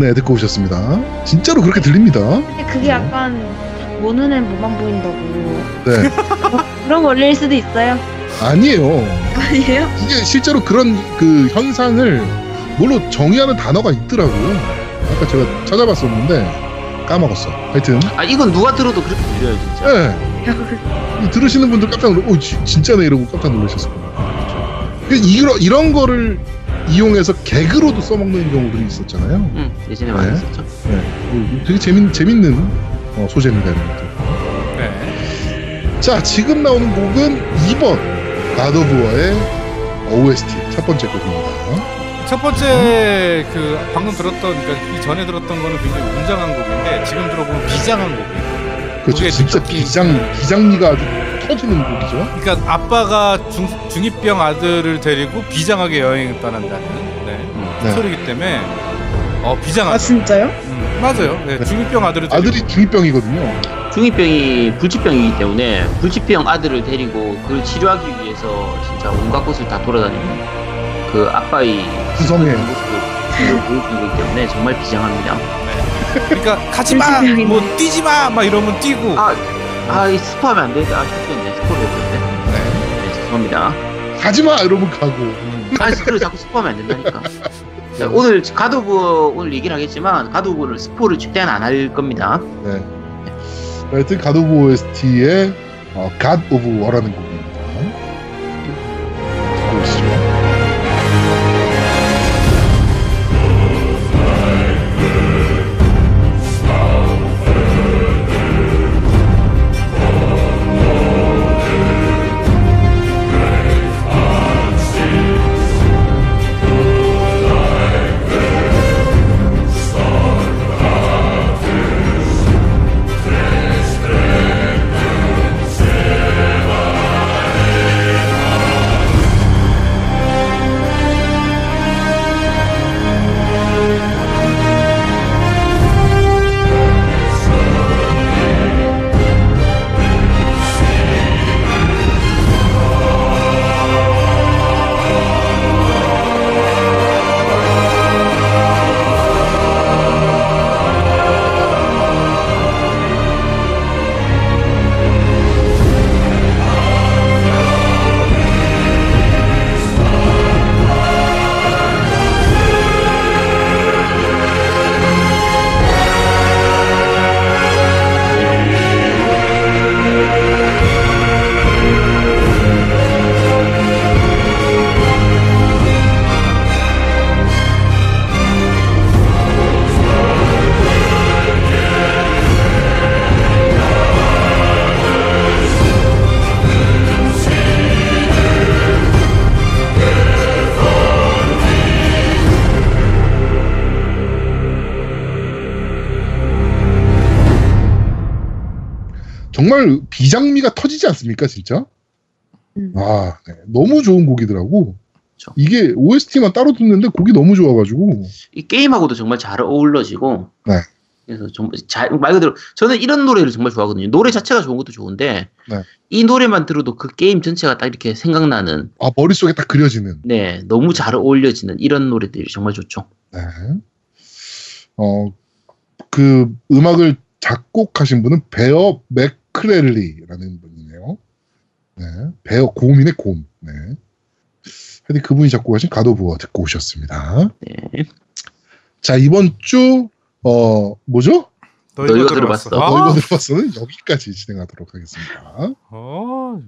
네, 듣고 오셨습니다. 진짜로 그렇게 들립니다. 근데 그게 약간 모 눈엔 뭐만 보인다고 네. 그런 원리일 수도 있어요. 아니에요. 아니에요? 이게 실제로 그런 그 현상을 뭘로 정의하는 단어가 있더라고요. 아까 제가 찾아봤었는데 까먹었어. 하여튼 아 이건 누가 들어도 그렇게 들려요 진짜. 네. 이 들으시는 분들 깜짝 놀라, 오, 지- 진짜네 이러고 깜짝 놀라셨을 거예요. 그 이런 이런 거를 이용해서 개그로도 써먹는 경우들이 있었잖아요. 응 예전에 많이 네. 했었죠. 네. 되게 재밌 재밌는 어, 소재입니다 것들. 네. 자 지금 나오는 곡은 2번 가도부어의 OST 첫 번째 곡입니다. 첫 번째 그 방금 들었던 그러니까 이 전에 들었던 거는 굉장히 웅장한 곡인데 지금 들어보면 비장한 곡이에요. 그렇죠. 진짜 비장 비장미가 아주 터지는 곡이죠. 그러니까 아빠가 중, 중이병 아들을 데리고 비장하게 여행을 떠난다는 네. 네. 스토리이기 때문에 어 비장하죠. 아 진짜요? 음, 맞아요. 네, 중이병 아들을 데리고 아들이 중이병이거든요. 중이병이 불치병이기 때문에 불치병 아들을 데리고 그걸 치료하기 위해서 진짜 온갖 곳을 다 돌아다니는 그 아빠의 구성애. 모습을 보여주는 거기 때문에 정말 비장합니다. 그러니까 가지 마. 뭐 뛰지 마, 막 이러면 뛰고. 아, 아, 이 스포하면 안 되는데, 아, 죄송했네. 스포를 해버렸네. 네, 죄송합니다. 가지마 이러면 가고. 아니, 스포를 자꾸 스포하면 안 된다니까. 자, 오늘 가도부 오늘 얘기를 하겠지만, 가도부를 스포를 최대한 안 할 겁니다. 네. 하여튼 가도부 OST의 어, God of War라는 곡 장미가 터지지 않습니까, 진짜? 음. 아, 네. 너무 좋은 곡이더라고. 그쵸. 이게 OST만 따로 듣는데 곡이 너무 좋아가지고. 이 게임하고도 정말 잘 어울러지고, 네. 그래서 정말 잘, 말 그대로, 저는 이런 노래를 정말 좋아하거든요. 노래 자체가 좋은 것도 좋은데, 네. 이 노래만 들어도 그 게임 전체가 딱 이렇게 생각나는, 아, 머릿속에 딱 그려지는. 네, 너무 잘 어울려지는 이런 노래들이 정말 좋죠. 네. 어, 그 음악을 작곡하신 분은 베어 맥 크렐리라는 분이네요. 네. 베어 곰이네, 곰. 네. 하여튼 그분이 작곡 하신 가도부어 듣고 오셨습니다. 네. 자, 이번 주, 어, 뭐죠? 너희가 들어봤어. 아, 어, 이거 들어봤어는 여기까지 진행하도록 하겠습니다. 어,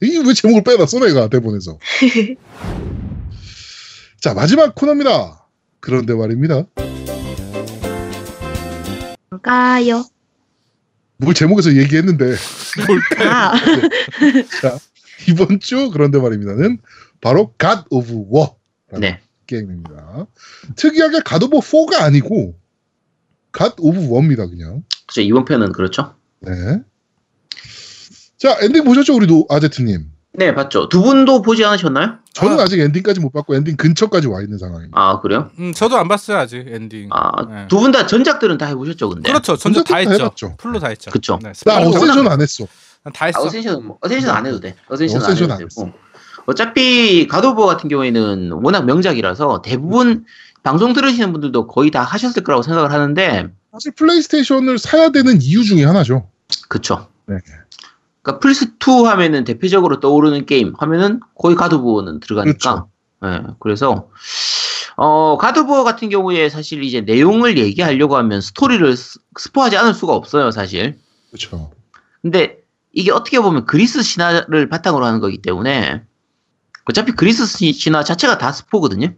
이게 왜 제목을 빼놨어, 내가 대본에서. 자, 마지막 코너입니다. 그런데 말입니다. 뭘까요? 뭘 제목에서 얘기했는데, 아, 이번 주 그런데 말입니다는 바로 God of War 네. 게임입니다. 특이하게 God of 4가 아니고 God of War입니다, 그냥. 그죠. 이번 편은 그렇죠. 네. 자, 엔딩 보셨죠, 우리도 아제트님? 네, 봤죠. 두 분도 보지 않으셨나요? 저는 아. 아. 직 엔딩까지 못 봤고 엔딩 근처까지 와 있는 상황입니다. 아, 그래요? 음, 저도 안 봤어요 아직 엔딩. 아, 네. 두분 다 전작들은 다 해 보셨죠, 근데? 그렇죠. 전작 다 했죠. 해봤죠. full로 다 했죠. 그쵸. 네, 나 Ascension 안 했어. 다 아, 했어. 어센션, 뭐, Ascension 안 해도 돼. Ascension 안 Ascension 해도 안 되고. 어차피 God of War 같은 경우에는 워낙 명작이라서 대부분 방송 들으시는 분들도 거의 다 하셨을 거라고 생각을 하는데 사실 플레이스테이션을 사야 되는 이유 중에 하나죠. 그쵸. 네. 그러니까 플스2 하면은 대표적으로 떠오르는 게임 하면은 거의 God of War는 들어가니까. 네, 그래서, 어, God of War 같은 경우에 사실 이제 내용을 얘기하려고 하면 스토리를 스- 스포하지 않을 수가 없어요, 사실. 그렇죠. 근데 이게 어떻게 보면 그리스 신화를 바탕으로 하는 거기 때문에 어차피 그리스 시- 신화 자체가 다 스포거든요.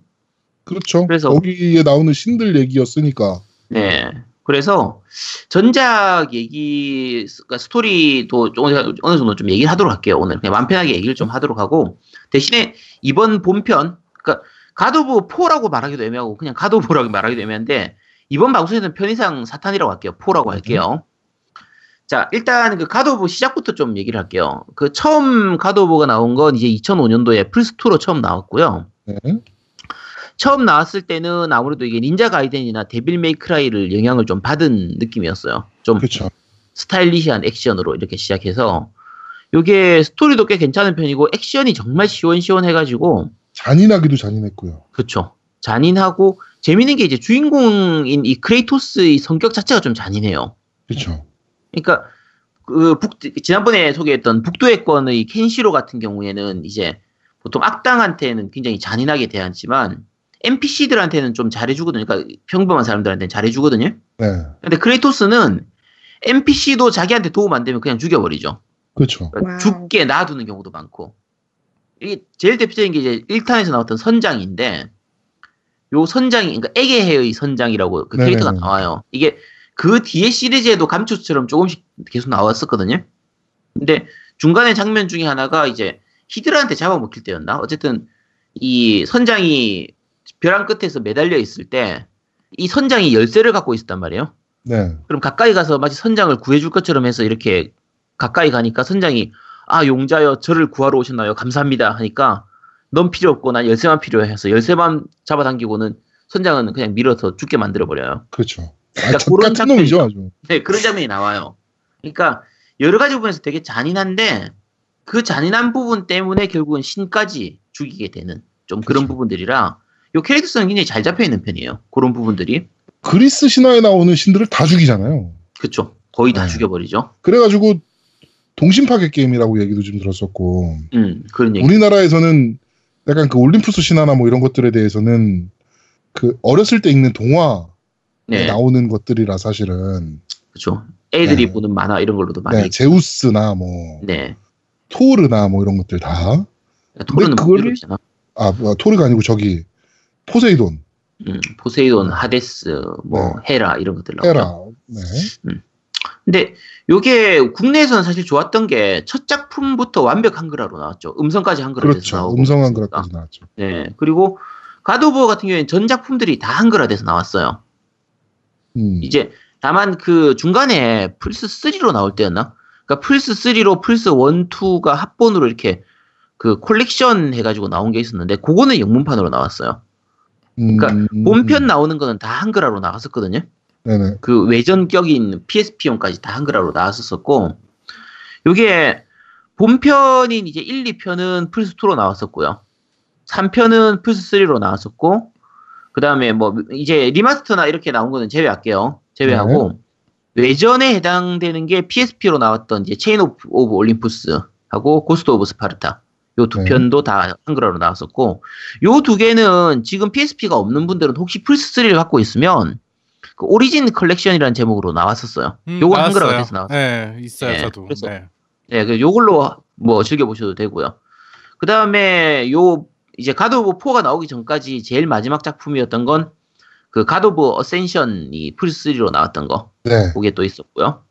그렇죠. 그래서- 거기에 나오는 신들 얘기였으니까. 네. 그래서 전작 얘기 그러니까 스토리도 어느 정도 좀 얘기를 하도록 할게요. 오늘 그냥 마음 편하게 얘기를 좀 하도록 하고 대신에 이번 본편 그러니까 God of War 4라고 말하기도 애매하고 그냥 God of War라고 말하기도 애매한데 이번 방송에서는 편의상 4탄이라고 할게요. 4라고 할게요. 자, 일단 그 God of War 시작부터 좀 얘기를 할게요. 그 처음 God of War가 나온 건 이제 2005년도에 플스2로 처음 나왔고요. 네. 처음 나왔을 때는 아무래도 이게 닌자 가이덴이나 Devil May Cry를 영향을 좀 받은 느낌이었어요. 좀 그렇죠. 스타일리시한 액션으로 이렇게 시작해서 요게 스토리도 꽤 괜찮은 편이고 액션이 정말 시원시원해가지고 잔인하기도 잔인했고요. 그쵸 잔인하고 재밌는 게 이제 주인공인 이 크레이토스의 성격 자체가 좀 잔인해요. 그렇죠. 그러니까 그 북, 지난번에 소개했던 북두의권의 켄시로 같은 경우에는 이제 보통 악당한테는 굉장히 잔인하게 대하지만 NPC들한테는 좀 잘해주거든요. 그러니까 평범한 사람들한테는 잘해주거든요. 네. 근데 크레이토스는 NPC도 자기한테 도움 안 되면 그냥 죽여버리죠. 그렇죠. 그러니까. 죽게 놔두는 경우도 많고. 이게 제일 대표적인 게 이제 1탄에서 나왔던 선장인데, 요 선장이, 그러니까 에게해의 선장이라고 그. 캐릭터가 나와요. 이게 그 뒤에 시리즈에도 감초처럼 조금씩 계속 나왔었거든요. 근데 중간에 장면 중에 하나가 이제 히드라한테 잡아먹힐 때였나? 어쨌든 이 선장이 벼랑 끝에서 매달려 있을 때 이 선장이 열쇠를 갖고 있었단 말이에요. 네. 그럼 가까이 가서 마치 선장을 구해줄 것처럼 해서 이렇게 가까이 가니까 선장이 아 용자여 저를 구하러 오셨나요? 감사합니다 하니까 넌 필요 없고 난 열쇠만 필요해 해서 열쇠만 잡아당기고는 선장은 그냥 밀어서 죽게 만들어 버려요. 그렇죠. 아, 그러니까 참 그런 놈이죠, 아주. 네 그런 장면이 나와요. 그러니까 여러 가지 부분에서 되게 잔인한데 그 잔인한 부분 때문에 결국은 신까지 죽이게 되는 좀 그런 그쵸. 부분들이라 요 캐릭터성이 굉장히 잘 잡혀 있는 편이에요. 그런 부분들이 그리스 신화에 나오는 신들을 다 죽이잖아요. 그쵸 거의 다 네. 죽여버리죠. 그래가지고 동심 파괴 게임이라고 얘기도 좀 들었었고 음 그런 얘기. 우리나라에서는 약간 그 올림푸스 신화나 뭐 이런 것들에 대해서는 그 어렸을 때 읽는 동화에 네. 나오는 것들이라 사실은 그렇죠. 애들이 네. 보는 만화 이런 걸로도 많이 네, 제우스나 뭐 네. 토르나 뭐 이런 것들 다 토르는 그거를 아, 뭐, 토르가 아니고 저기 포세이돈, 음, 포세이돈, 하데스, 뭐 헤라 이런 것들 나오죠. 헤라. 네. 근데 요게 국내에서는 사실 좋았던 게 첫 작품부터 완벽 한글화로 나왔죠. 음성까지 한글화돼서 그렇죠. 나오고. 음성 한글화까지 나왔죠. 네. 그리고 가드오버 같은 경우에는 전 작품들이 다 한글화돼서 나왔어요. 음. 이제 다만 그 중간에 플스 3로 나올 때였나? 그러니까 플스 3로 플스 1, 2가 합본으로 이렇게 그 콜렉션 해가지고 나온 게 있었는데 그거는 영문판으로 나왔어요. 그러니까 음, 본편 나오는 거는 다 한글화로 나갔었거든요. 네네. 그 외전격인 PSP용까지 다 한글화로 나왔었고, 요게 본편인 이제 1, 2편은 플스2로 나왔었고요. 3편은 플스3로 나왔었고, 그 다음에 뭐 이제 remaster나 이렇게 나온 거는 제외할게요. 제외하고, 외전에 해당되는 게 PSP로 나왔던 이제 Chain of, of Olympus하고 Ghost of Sparta. 요두 네. 편도 다 한글화로 나왔었고, 요 두 개는 지금 PSP가 없는 분들은 혹시 플스 3를 갖고 있으면, 그 Origin Collection이라는 제목으로 나왔었어요. 음, 나왔어요. 한글화가 돼서 나왔어요. 네, 있어요, 네, 저도. 그래서- 네. 네, 그 요걸로 뭐 즐겨 보셔도 되고요. 그 다음에 요 이제 God of War 4가 나오기 전까지 제일 마지막 작품이었던 건 그 God of War Ascension이 플스 3로 나왔던 거. 네. 그게 또 있었고요.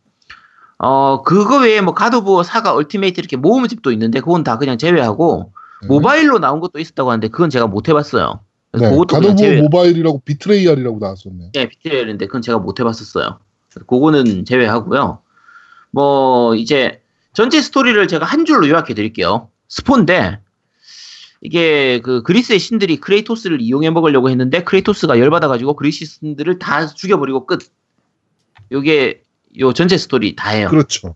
어, 그거 외에 뭐 God of War Saga Ultimate 이렇게 모음집도 있는데 그건 다 그냥 제외하고 네. 모바일로 나온 것도 있었다고 하는데 그건 제가 못 해봤어요. 네. God of War 제외. 모바일이라고 Betrayal이라고 나왔었네. 네, Betrayal인데 그건 제가 못 해봤었어요. 그거는 제외하고요. 뭐 이제 전체 스토리를 제가 한 줄로 요약해 드릴게요. 스폰데 이게 그 그리스의 신들이 크레이토스를 이용해 먹으려고 했는데 크레이토스가 열받아가지고 그리스 신들을 다 죽여버리고 끝. 요게 요 전체 스토리 다예요. 그렇죠.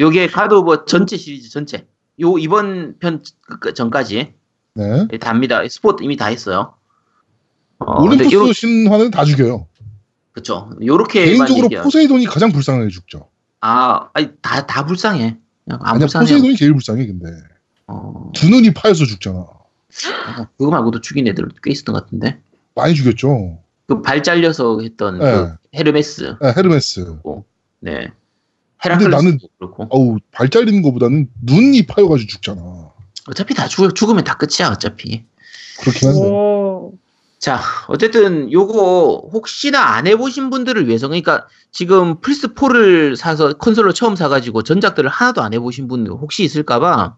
요게 God of War 전체 시리즈 전체. 요 이번 편 전까지 네. 예, 답니다. 스포 이미 다 했어요. 어, 올림푸스 요, 신화는 다 죽여요. 그쵸. 요렇게 개인적으로 포세이돈이 가장 불쌍하게 죽죠. 아, 아니, 다, 다 불쌍해. 불쌍해. 포세이돈이 제일 불쌍해 근데 어, 두 눈이 파여서 죽잖아. 어, 그거 말고도 죽인 애들 꽤 있었던 것 같은데. 많이 죽였죠. 그 발 잘려서 했던 네. 그 헤르메스. 네, 헤르메스. 네. 근데 나는- 그렇고. 어우 발 잘리는 것보다는 눈이 파여가지고 죽잖아. 어차피 다 죽, 죽으면 다 끝이야, 어차피. 그렇긴 한데. 오. 자, 어쨌든 요거 혹시나 안 해보신 분들을 위해서 그러니까 지금 플스 4를 사서 콘솔로 처음 사가지고 전작들을 하나도 안 해보신 분들 혹시 있을까봐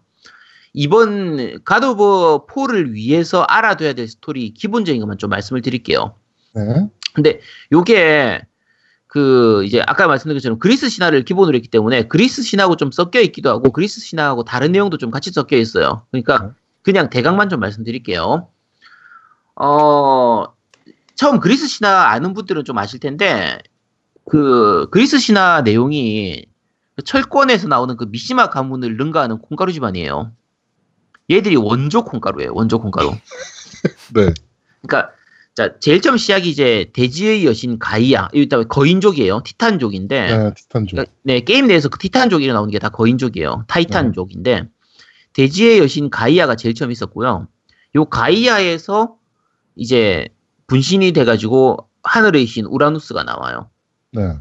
이번 God of War 4를 위해서 알아둬야 될 스토리 기본적인 것만 좀 말씀을 드릴게요. 네. 근데 요게 그 이제 아까 말씀드린 것처럼 그리스 신화를 기본으로 했기 때문에 그리스 신화하고 좀 섞여 있기도 하고 그리스 신화하고 다른 내용도 좀 같이 섞여 있어요. 그러니까 그냥 대강만 좀 말씀드릴게요. 어 처음 그리스 신화 아는 분들은 좀 아실 텐데 그 그리스 신화 내용이 그 철권에서 나오는 그 미시마 가문을 능가하는 콩가루 집안이에요. 얘들이 원조 콩가루예요. 원조 콩가루. 네. 그러니까 자 제일 처음 시작이 이제 대지의 여신 가이아 일단 거인족이에요 티탄족인데 네, 티탄족. 그러니까 네 게임 내에서 그 티탄족이 나오는 게 다 거인족이에요 타이탄족인데 대지의 여신 가이아가 제일 처음 있었고요 요 가이아에서 이제 분신이 돼가지고 하늘의 신 우라누스가 나와요 네.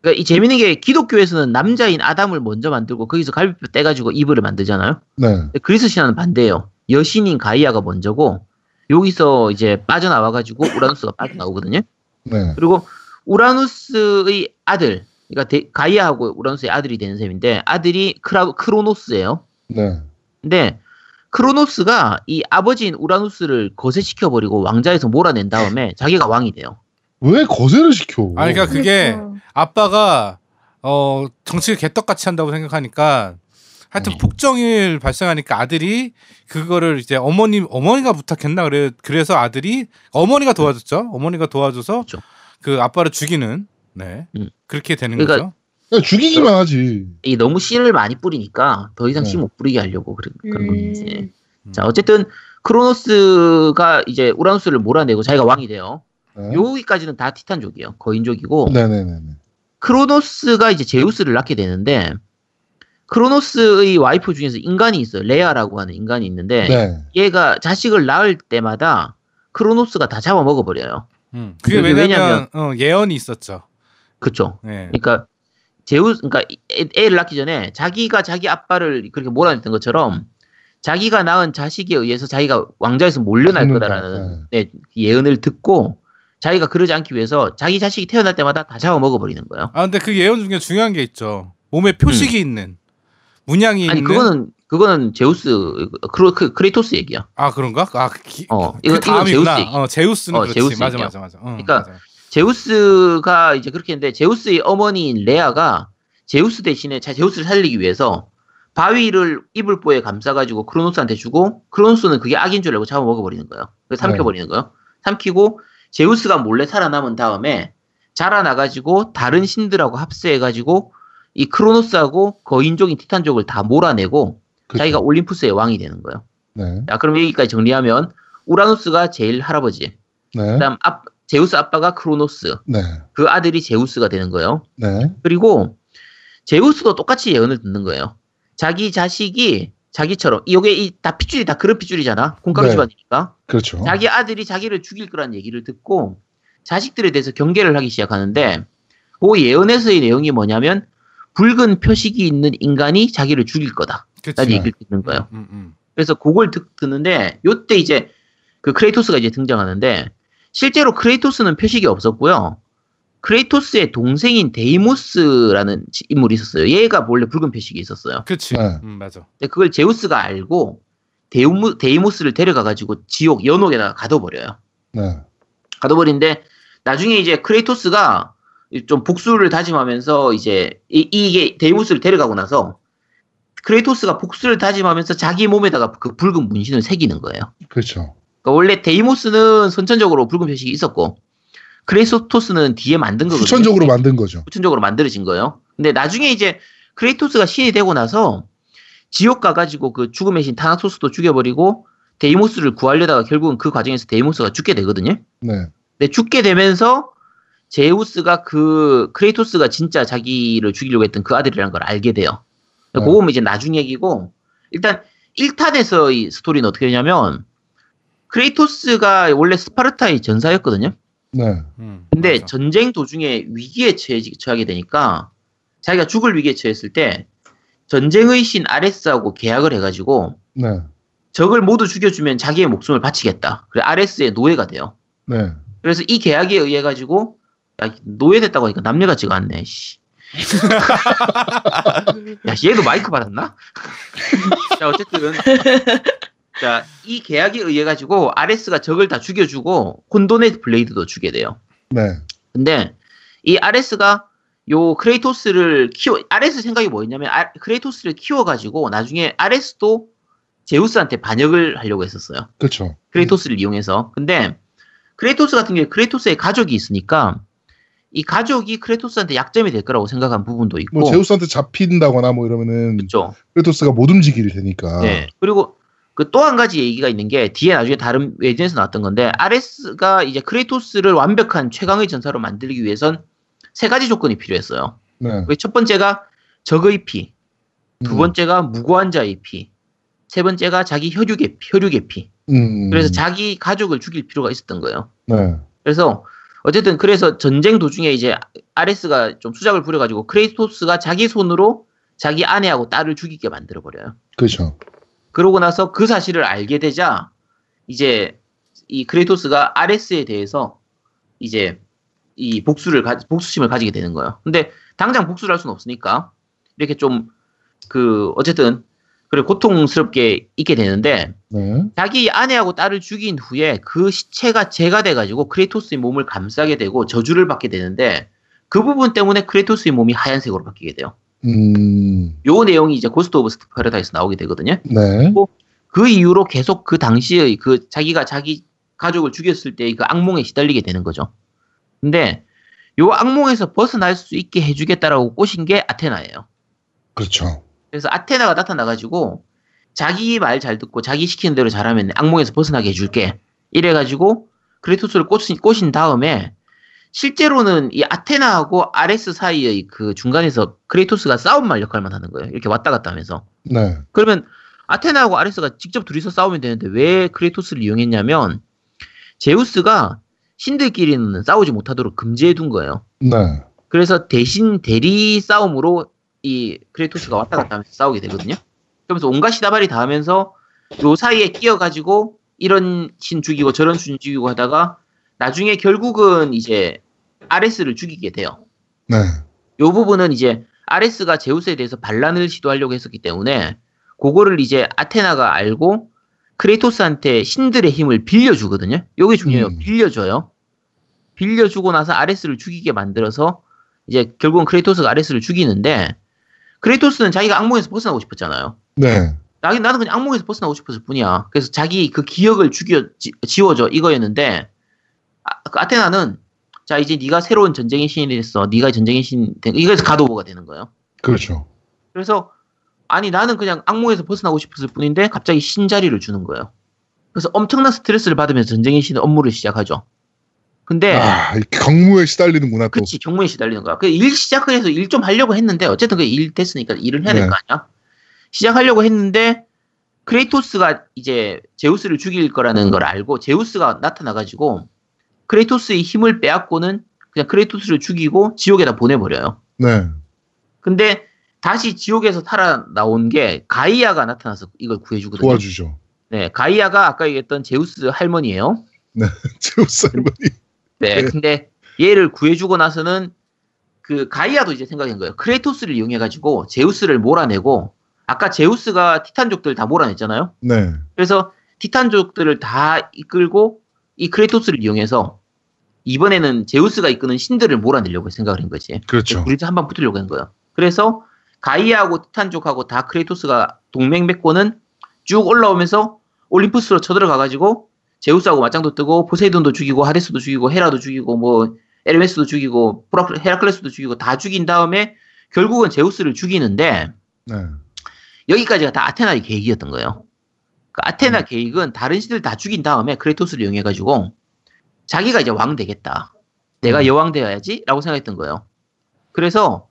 그러니까 이 재밌는 게 기독교에서는 남자인 아담을 먼저 만들고 거기서 갈비뼈 떼가지고 이브를 만들잖아요 네. 그리스 신화는 반대예요. 여신인 가이아가 먼저고 여기서 이제 빠져나와가지고 우라누스가 빠져나오거든요. 네. 그리고 우라누스의 아들, 그러니까 데- 가이아하고 우라누스의 아들이 되는 셈인데 아들이 크라, 크로노스예요. 네. 근데 크로노스가 이 아버지인 우라누스를 거세시켜 버리고 왕자에서 몰아낸 다음에 자기가 왕이 돼요. 왜 거세를 시켜? 아니, 그러니까 그게 그러니까. 아빠가 어 정치를 개떡같이 한다고 생각하니까 하여튼 음. 폭정일 발생하니까 아들이 그거를 이제 어머님 어머니가 부탁했나 그래 그래서 아들이 어머니가 도와줬죠. 어머니가 도와줘서 그렇죠. 그 아빠를 죽이는 네 음. 그렇게 되는 그러니까 거죠. 죽이기만 하지. 이 너무 씨를 많이 뿌리니까 더 이상 씨 네. 못 뿌리게 하려고 그런, 그런 건지. 음. 자, 어쨌든 크로노스가 이제 우라누스를 몰아내고 자기가 왕이 돼요. 네. 여기까지는 다 티탄족이에요. 거인족이고 네네네. 크로노스가 이제 제우스를 낳게 되는데 크로노스의 와이프 중에서 인간이 있어요. 레아라고 하는 인간이 있는데 네. 얘가 자식을 낳을 때마다 크로노스가 다 잡아먹어 버려요. 음. 그게 그게 왜냐면 어, 예언이 있었죠. 그쵸? 네. 그러니까 제우스 그러니까 애, 애를 낳기 전에 자기가 자기 아빠를 그렇게 몰아냈던 것처럼 자기가 낳은 자식에 의해서 자기가 왕좌에서 몰려날. 거다라는 네, 예언을 듣고 자기가 그러지 않기 위해서 자기 자식이 태어날 때마다 다 잡아먹어 버리는 거예요. 아 근데 그 예언 중에 중요한 게 있죠. 몸에 표식이 있는 문양이 음. 아니 있는 그거는 그거는 제우스 크로, 크, 크레이토스 얘기야. 아 그런가? 아 기, 어, 그 이건 다음이구나. 제우스 얘기. 어 제우스는 어, 그렇지. 제우스 맞아. 맞아 맞아. 어, 그러니까 맞아. 제우스가 이제 그렇게 했는데 제우스의 어머니인 레아가 제우스 대신에 자- 제우스를 살리기 위해서 바위를 이불보에 감싸가지고 크로노스한테 주고 크로노스는 그게 악인 줄 알고 잡아먹어 버리는 거예요. 그래서 네. 삼켜버리는 거예요. 삼키고 제우스가 몰래 살아남은 다음에 자라나가지고 다른 신들하고 합세해가지고 이 크로노스하고 거인족인 티탄족을 다 몰아내고 그쵸. 자기가 올림푸스의 왕이 되는 거예요. 네. 자, 그럼 여기까지 정리하면 우라누스가 제일 할아버지, 네. 그다음 아, 제우스 아빠가 크로노스, 네. 그 아들이 제우스가 되는 거예요. 네. 그리고 제우스도 똑같이 예언을 듣는 거예요. 자기 자식이 자기처럼 이게 이 다 핏줄이 다 그런 핏줄이잖아. 콩가루 네. 집안이니까 그렇죠. 자기 아들이 자기를 죽일 거란 얘기를 듣고 자식들에 대해서 경계를 하기 시작하는데 그 예언에서의 내용이 뭐냐면 붉은 표식이 있는 인간이 자기를 죽일 거다. 그치. 라는 얘기를 듣는 거예요. 음, 음. 그래서 그걸 듣, 듣는데 요때 이제 그 크레이토스가 이제 등장하는데 실제로 크레이토스는 표식이 없었고요. 크레이토스의 동생인 데이모스라는 지- 인물이 있었어요. 얘가 원래 붉은 표식이 있었어요. 그치. 네. 음, 맞아. 근데 그걸 제우스가 알고 데이모, 데이모스를 데려가가지고 지옥 연옥에다가 가둬버려요. 네. 가둬버린데 나중에 이제 크레이토스가 좀 복수를 다짐하면서 이제 이, 이게 데이모스를 데려가고 나서 크레이토스가 복수를 다짐하면서 자기 몸에다가 그 붉은 문신을 새기는 거예요. 그렇죠. 그러니까 원래 데이모스는 선천적으로 붉은 표식이 있었고 크레이토스는 뒤에 만든 거거든요. 후천적으로 만든 거죠. 후천적으로 만들어진 거예요. 근데 나중에 이제 크레이토스가 신이 되고 나서 지옥 가가지고 그 죽음의 신 타나토스도 죽여버리고 데이모스를 구하려다가 결국은 그 과정에서 데이모스가 죽게 되거든요. 네. 근데 죽게 되면서 제우스가 그 크레이토스가 진짜 자기를 죽이려고 했던 그 아들이라는 걸 알게 돼요. 네. 그거는 이제 나중 얘기고 일단 1탄에서 이 스토리는 어떻게 되냐면 크레이토스가 원래 스파르타의 전사였거든요. 네. 음, 근데 맞아. 전쟁 도중에 위기에 처해, 처하게 되니까 자기가 죽을 위기에 처했을 때 전쟁의 신 아레스하고 계약을 해가지고 네. 적을 모두 죽여주면 자기의 목숨을 바치겠다. 그래 아레스의 노예가 돼요. 네. 그래서 이 계약에 의해 가지고 야, 노예됐다고 하니까 남녀 같지가 않네. 씨. 야 얘도 마이크 받았나? 자 어쨌든 자 이 계약에 의해 가지고 아레스가 적을 다 죽여주고 혼돈의 블레이드도 주게 돼요. 네. 근데 이 아레스가 요 크레이토스를 키워 아레스 생각이 뭐였냐면 아- 크레이토스를 키워 가지고 나중에 아레스도 제우스한테 반역을 하려고 했었어요. 그렇죠. 크레이토스를 이용해서. 근데 크레이토스 같은 경우에 크레이토스의 가족이 있으니까 이 가족이 크레이토스한테 약점이 될 거라고 생각한 부분도 있고. 뭐 제우스한테 잡힌다거나 뭐 이러면은 그렇죠. 크레토스가 못 움직일 테니까. 네. 그리고 그 또 한 가지 얘기가 있는 게 뒤에 나중에 다른 외전에서 나왔던 건데 아레스가 이제 크레이토스를 완벽한 최강의 전사로 만들기 위해선 세 가지 조건이 필요했어요. 네. 그첫 번째가 적의 피, 두 음. 번째가 무고한 자의 피, 세 번째가 자기 혈육의 피, 혈육의 피. 음. 그래서 자기 가족을 죽일 필요가 있었던 거예요. 네. 그래서 어쨌든 그래서 전쟁 도중에 이제 아레스가 좀 수작을 부려가지고 크레이토스가 자기 손으로 자기 아내하고 딸을 죽이게 만들어 버려요. 그렇죠. 그러고 나서 그 사실을 알게 되자 이제 이 크레이토스가 아레스에 대해서 이제 이 복수를 가, 복수심을 가지게 되는 거예요. 근데 당장 복수를 할 수는 없으니까 이렇게 좀 그 어쨌든 그래 고통스럽게 있게 되는데 네. 자기 아내하고 딸을 죽인 후에 그 시체가 재가 돼가지고 크레이토스의 몸을 감싸게 되고 저주를 받게 되는데 그 부분 때문에 크레이토스의 몸이 하얀색으로 바뀌게 돼요. 음. 요 내용이 이제 Ghost of Sparta에서 나오게 되거든요. 네. 그 이후로 계속 그 당시의 그 자기가 자기 가족을 죽였을 때의 그 악몽에 시달리게 되는 거죠. 근데 요 악몽에서 벗어날 수 있게 해주겠다라고 꼬신 게 아테나예요. 그렇죠. 그래서 아테나가 나타나가지고 자기 말 잘 듣고 자기 시키는 대로 잘하면 악몽에서 벗어나게 해줄게. 이래가지고 크레토스를 꼬신, 꼬신 다음에 실제로는 이 아테나하고 아레스 사이의 그 중간에서 크레토스가 싸움말 역할만 하는 거예요. 이렇게 왔다 갔다 하면서. 네. 그러면 아테나하고 아레스가 직접 둘이서 싸우면 되는데 왜 크레토스를 이용했냐면 제우스가 신들끼리는 싸우지 못하도록 금지해 둔 거예요. 네. 그래서 대신 대리 싸움으로 이 크레토스가 왔다 갔다 하면서 싸우게 되거든요. 그러면서 온갖 시다발이 다 하면서 요 사이에 끼어가지고 이런 신 죽이고 저런 신 죽이고 하다가 나중에 결국은 이제 아레스를 죽이게 돼요. 네. 요 부분은 이제 아레스가 제우스에 대해서 반란을 시도하려고 했었기 때문에 그거를 이제 아테나가 알고 크레이토스한테 신들의 힘을 빌려주거든요. 요게 중요해요. 음. 빌려줘요. 빌려주고 나서 아레스를 죽이게 만들어서 이제 결국은 크레이토스가 아레스를 죽이는데 크레이토스는 자기가 악몽에서 벗어나고 싶었잖아요. 네. 나는 나는 그냥 악몽에서 벗어나고 싶었을 뿐이야. 그래서 자기 그 기억을 죽여 지, 지워줘 이거였는데 아, 그 아테나는 자 이제 네가 새로운 전쟁의 신이 됐어. 네가 전쟁의 신 된, 이거에서 가도보가 되는 거예요. 그렇죠. 그래서 아니 나는 그냥 악몽에서 벗어나고 싶었을 뿐인데 갑자기 신 자리를 주는 거예요. 그래서 엄청난 스트레스를 받으면서 전쟁의 신의 업무를 시작하죠. 근데 아, 이 격무에 시달리는구나 또. 그치 격무에 시달리는 거야. 그 일 시작을 해서 일 좀 하려고 했는데 어쨌든 그 일 됐으니까 일을 해야 될 네. 거 아니야. 시작하려고 했는데 크레이토스가 이제 제우스를 죽일 거라는 걸 알고 제우스가 나타나가지고 크레이토스의 힘을 빼앗고는 그냥 크레이토스를 죽이고 지옥에다 보내버려요. 네. 근데 다시 지옥에서 살아 나온 게 가이아가 나타나서 이걸 구해주거든요. 도와주죠. 네, 가이아가 아까 얘기했던 제우스 할머니예요. 제우스 할머니. 네, 네. 근데 얘를 구해주고 나서는 그 가이아도 이제 생각한 거예요. 크레이토스를 이용해가지고 제우스를 몰아내고 아까 제우스가 티탄족들 다 몰아냈잖아요. 네. 그래서 티탄족들을 다 이끌고 이 크레이토스를 이용해서 이번에는 제우스가 이끄는 신들을 몰아내려고 생각을 한 거지. 그렇죠. 우리도 한번 붙으려고 한 거예요. 그래서 가이아하고 티탄족하고 다 크레이토스가 동맹 맺고는 쭉 올라오면서 올림푸스로 쳐들어가가지고 제우스하고 맞짱도 뜨고 포세이돈도 죽이고 하데스도 죽이고 헤라도 죽이고 뭐 헤르메스도 죽이고 프라- 헤라클레스도 죽이고 다 죽인 다음에 결국은 제우스를 죽이는데 네. 여기까지가 다 아테나의 계획이었던 거예요. 그 아테나 계획은 다른 신들 다 죽인 다음에 크레토스를 이용해가지고 자기가 이제 왕 되겠다. 내가 음. 여왕 되어야지라고 생각했던 거예요. 그래서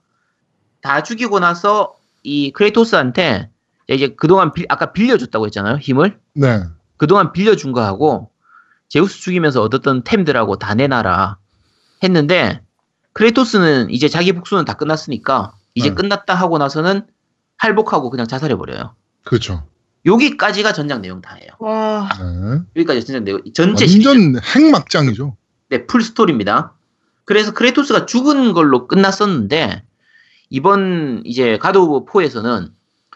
다 죽이고 나서 이 크레토스한테 이제 그동안 빌- 아까 빌려줬다고 했잖아요. 힘을 네. 그동안 빌려준 거하고 제우스 죽이면서 얻었던 템들하고 다 내놔라 했는데 크레토스는 이제 자기 복수는 다 끝났으니까 이제 네. 끝났다 하고 나서는 할복하고 그냥 자살해 버려요. 그렇죠. 여기까지가 전작 내용 다예요. 와. 네. 여기까지 전작 내용 전체 시리즈 완전 핵막장이죠. 네, full 스토리입니다. 그래서 크레토스가 죽은 걸로 끝났었는데 이번 이제 God of War 4에서는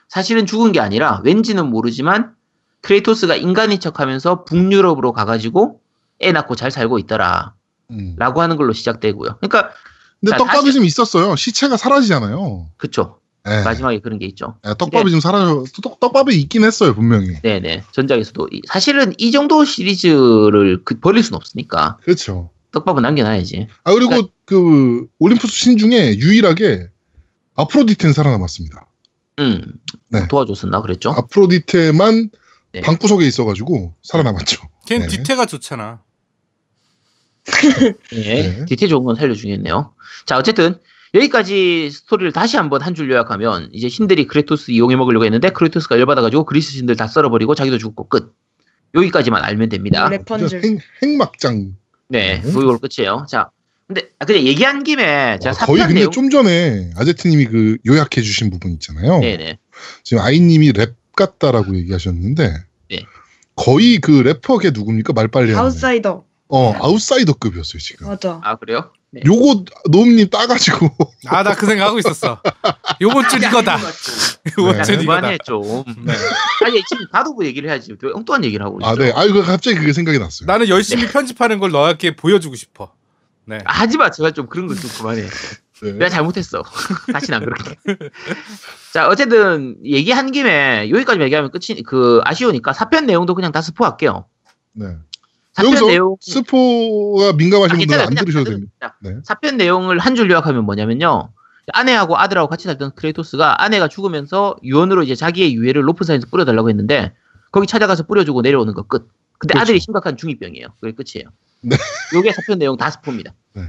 사실은 죽은 게 아니라 왠지는 모르지만 크레토스가 인간인 척하면서 북유럽으로 가가지고 애 낳고 잘 살고 있더라 음. 라고 하는 걸로 시작되고요. 그러니까 근데 자, 떡밥이 좀 있었어요. 시체가 사라지잖아요. 그쵸 네. 마지막에 그런 게 있죠. 네, 떡밥이 좀 사라져. 떡, 떡밥이 있긴 했어요 분명히. 네네 전작에서도 이- 사실은 이 정도 시리즈를 그- 버릴 수는 없으니까 그렇죠. 떡밥은 남겨놔야지. 아 그리고 그러니까 그 올림푸스 신 중에 유일하게 아프로디테는 살아남았습니다. 음 네. 도와줬었나 그랬죠. 아프로디테만 네. 방구석에 있어가지고 살아남았죠. 걔는 네. 뒤태가 좋잖아. 예, 네. 뒤태 좋은 건 살려주겠네요. 자, 어쨌든 여기까지 스토리를 다시 한번 한 줄 요약하면 이제 신들이 크레토스 이용해 먹으려고 했는데 크레토스가 열받아가지고 그리스 신들 다 썰어버리고 자기도 죽고 끝. 여기까지만 알면 됩니다. 핵, 핵막장. 네, 네. 이걸로 끝이에요. 자, 근데 아, 그냥 얘기한 김에 제가 와, 거의 근데 내용. 좀 전에 아제트님이 그 요약해 주신 부분 있잖아요. 네네. 지금 아이님이 랩 같다라고 얘기하셨는데 네. 거의 그 래퍼 그 누굽니까 말빨리 아웃사이더. 어 아웃사이더급이었어요 지금. 맞아. 아 그래요? 네. 요거 노음님 따가지고 아 나 그 생각하고 있었어. 요번 주 이거다. 요번 네. 주 이거다. 그만해 좀. 네. 아니 지금 가도부 얘기를 해야지. 왜 엉뚱한 얘기를 하고 있죠? 아 네. 아이고 갑자기 그게 생각이 났어요. 나는 열심히 편집하는 걸 너에게 보여주고 싶어. 네. 아, 하지 마. 제가 좀 그런 거 좀 그만해. 네. 내가 잘못했어. 다시는 안 그럴게. 자, 어쨌든 얘기한 김에 여기까지 얘기하면 끝이 그 아쉬우니까 사편 내용도 그냥 다 스포할게요. 네. 사편 내용 스포가 아, 민감하신 분들은 괜찮아요. 안 들으셔도 다 됩니다. 자, 네. 사편 내용을 한 줄 요약하면 뭐냐면요. 아내하고 아들하고 같이 살던 크레이토스가 아내가 죽으면서 유언으로 이제 자기의 유해를 높은 산에서 뿌려달라고 했는데 거기 찾아가서 뿌려주고 내려오는 거 끝. 근데 그렇죠. 아들이 심각한 중이병이에요. 그게 끝이에요. 네. 요게 사편 내용 다 스포입니다. 네.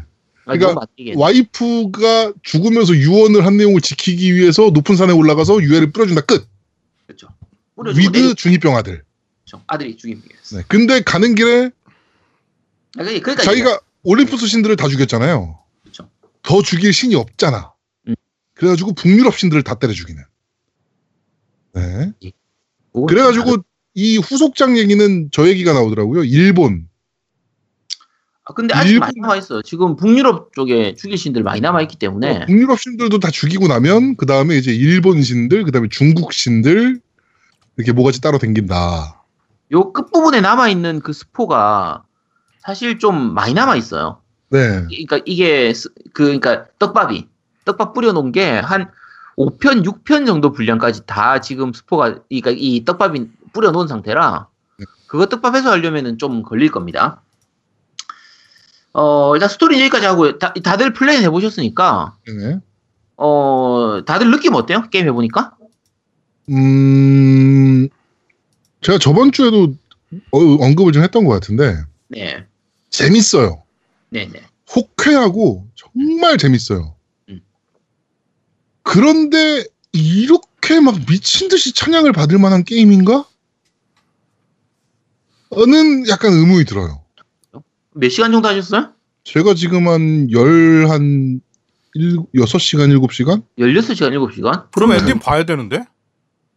아, 그러니까. 와이프가 죽으면서 유언을 한 내용을 지키기 위해서 높은 산에 올라가서 유해를 뿌려준다 끝. 그렇죠. with 내려- 중이병 아들. 그렇죠. 아들이 중이병이었어. 네. 근데 가는 길에 아, 그러니까 자기가 올림푸스 신들을 다 죽였잖아요. 그쵸. 더 죽일 신이 없잖아. 음. 그래가지고 북유럽 신들을 다 때려 죽이는. 네. 그거 그래가지고 이 후속작 얘기는 저 얘기가 나오더라고요. 일본. 아, 근데 아직 많이 남아 있어. 지금 북유럽 쪽에 죽일 신들 많이 남아 있기 때문에 어, 북유럽 신들도 다 죽이고 나면 그 다음에 이제 일본 신들, 그 다음에 중국 신들 이렇게 뭐가지 따로 댕긴다. 요 끝 부분에 남아 있는 그 스포가 사실 좀 많이 남아 있어요. 네. 그러니까 이게 스- 그 그러니까 떡밥이 떡밥 뿌려놓은 게 한 5편, 6편 정도 분량까지 다 지금 스포가 그러니까 이 떡밥이 뿌려놓은 상태라 네. 그거 떡밥 해소하려면은 좀 걸릴 겁니다. 어 일단 스토리 여기까지 하고 다, 다들 플레이 해보셨으니까 네. 어 다들 느낌 어때요? 게임 해보니까? 음, 제가 저번 주에도 어, 언급을 좀 했던 것 같은데 네, 재밌어요. 네, 네. 호쾌하고 정말 재밌어요. 음. 그런데 이렇게 막 미친 듯이 찬양을 받을 만한 게임인가? 는 약간 의문이 들어요. 몇 시간 정도 하셨어요? 제가 지금 한 열, 한, 일, 6시간, 7시간? 16시간, 7시간? 그럼 네. 엔딩 봐야 되는데?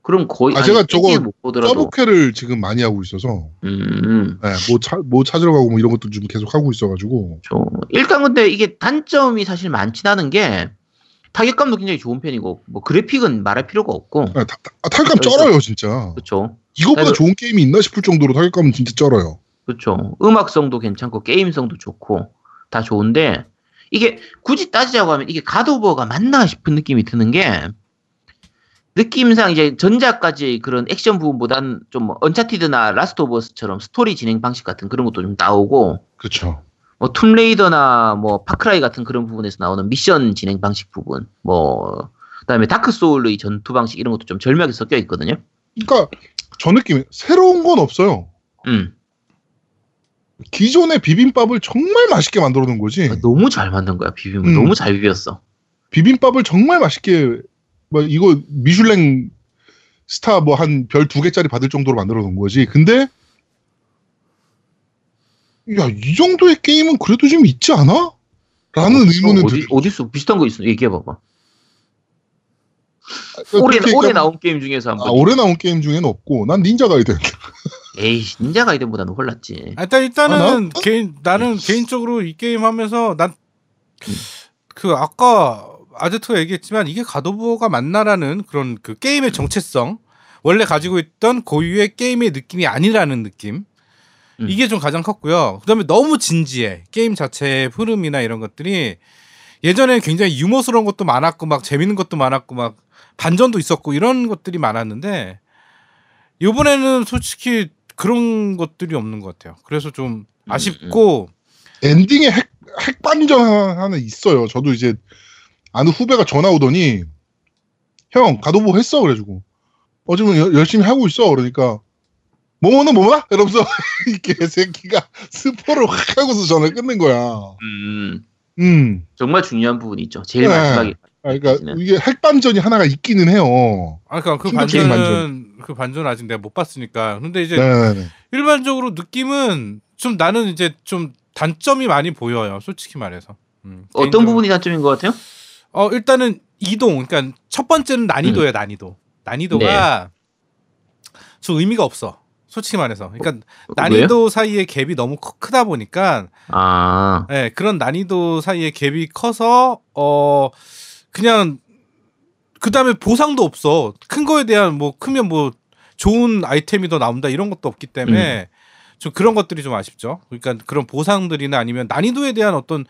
그럼 거의 아, 아니, 제가 저거 서브퀘를 지금 많이 하고 있어서, 음, 네, 뭐, 차, 뭐 찾으러 가고 뭐 이런 것도 좀 계속 하고 있어가지고, 저 일단 근데 이게 단점이 사실 많진 않은 게 타격감도 굉장히 좋은 편이고 뭐 그래픽은 말할 필요가 없고 아, 타, 아, 타격감 쩔어요, 진짜. 그렇죠 이거보다 그래서- 좋은 게임이 있나 싶을 정도로 타격감은 진짜 쩔어요. 그렇죠 음악성도 괜찮고 게임성도 좋고 다 좋은데 이게 굳이 따지자고 하면 이게 God of War가 맞나 싶은 느낌이 드는 게 느낌상 이제 전작까지 그런 액션 부분보다는 좀 Uncharted나 Last of Us처럼 스토리 진행 방식 같은 그런 것도 좀 나오고 그쵸. 뭐 Tomb Raider나 뭐 Far Cry 같은 그런 부분에서 나오는 미션 진행 방식 부분 뭐 그다음에 Dark Souls의 전투 방식 이런 것도 좀 절묘하게 섞여 있거든요. 그러니까 저 느낌이 새로운 건 없어요. 음. 기존의 비빔밥을 정말 맛있게 만들어 놓은 거지. 너무 잘 만든 거야 비빔을 음. 너무 잘 비볐어. 비빔밥을 정말 맛있게 뭐 이거 미슐랭 스타 뭐 한 별 두 개짜리 받을 정도로 만들어 놓은 거지. 근데 야 이 정도의 게임은 그래도 좀 있지 않아? 라는 의문은 어디 들. 어디 있어 비슷한 거 있어 얘기해 봐봐. 올해 그렇게 올해 얘기하면- 나온 게임 중에서 한 번. 아, 올해 나온 게임 중에는 없고 난 닌자 가이드. 에이 닌자 가이드보다는 홀랐지. 아, 일단 일단은 아, 나- 개인 나는 개인적으로 이 게임 하면서 난 그 아까 아제트가 얘기했지만 이게 갓 오브 워가 맞나라는 그런 그 게임의 정체성 원래 가지고 있던 고유의 게임의 느낌이 아니라는 느낌 음. 이게 좀 가장 컸고요. 그다음에 너무 진지해 게임 자체의 흐름이나 이런 것들이 예전에 굉장히 유머스러운 것도 많았고 막 재밌는 것도 많았고 막 반전도 있었고 이런 것들이 많았는데 이번에는 솔직히 그런 것들이 없는 것 같아요. 그래서 좀 음, 아쉽고 엔딩에 핵, 핵반전 하나, 하나 있어요. 저도 이제 아는 후배가 전화 오더니 형 가도보 했어 그래가지고 어 지금 여- 열심히 하고 있어 그러니까 뭐뭐는 뭐뭐다 이러면서 이 개새끼가 스포를 확 하고서 전화를 끊는 거야. 음 음. 정말 중요한 부분이 있죠. 제일 네. 마지막에. 아, 그러니까. 이게 핵반전이 하나가 있기는 해요. 아 그러니까 그 반전은 그 반전 아직 내가 못 봤으니까. 근데 이제 네네네. 일반적으로 느낌은 좀 나는 이제 좀 단점이 많이 보여요. 솔직히 말해서. 음, 어떤 개인적으로. 부분이 단점인 것 같아요? 어 일단은 이동. 그러니까 첫 번째는 난이도예요. 난이도. 난이도가 좀 의미가 없어. 솔직히 말해서. 그러니까 왜요? 난이도 사이의 갭이 너무 크- 크다 보니까 아 예, 그런 난이도 사이의 갭이 커서 어 그냥 그 다음에 보상도 없어. 큰 거에 대한 뭐 크면 뭐 좋은 아이템이 더 나온다 이런 것도 없기 때문에 좀 그런 것들이 좀 아쉽죠. 그러니까 그런 보상들이나 아니면 난이도에 대한 어떤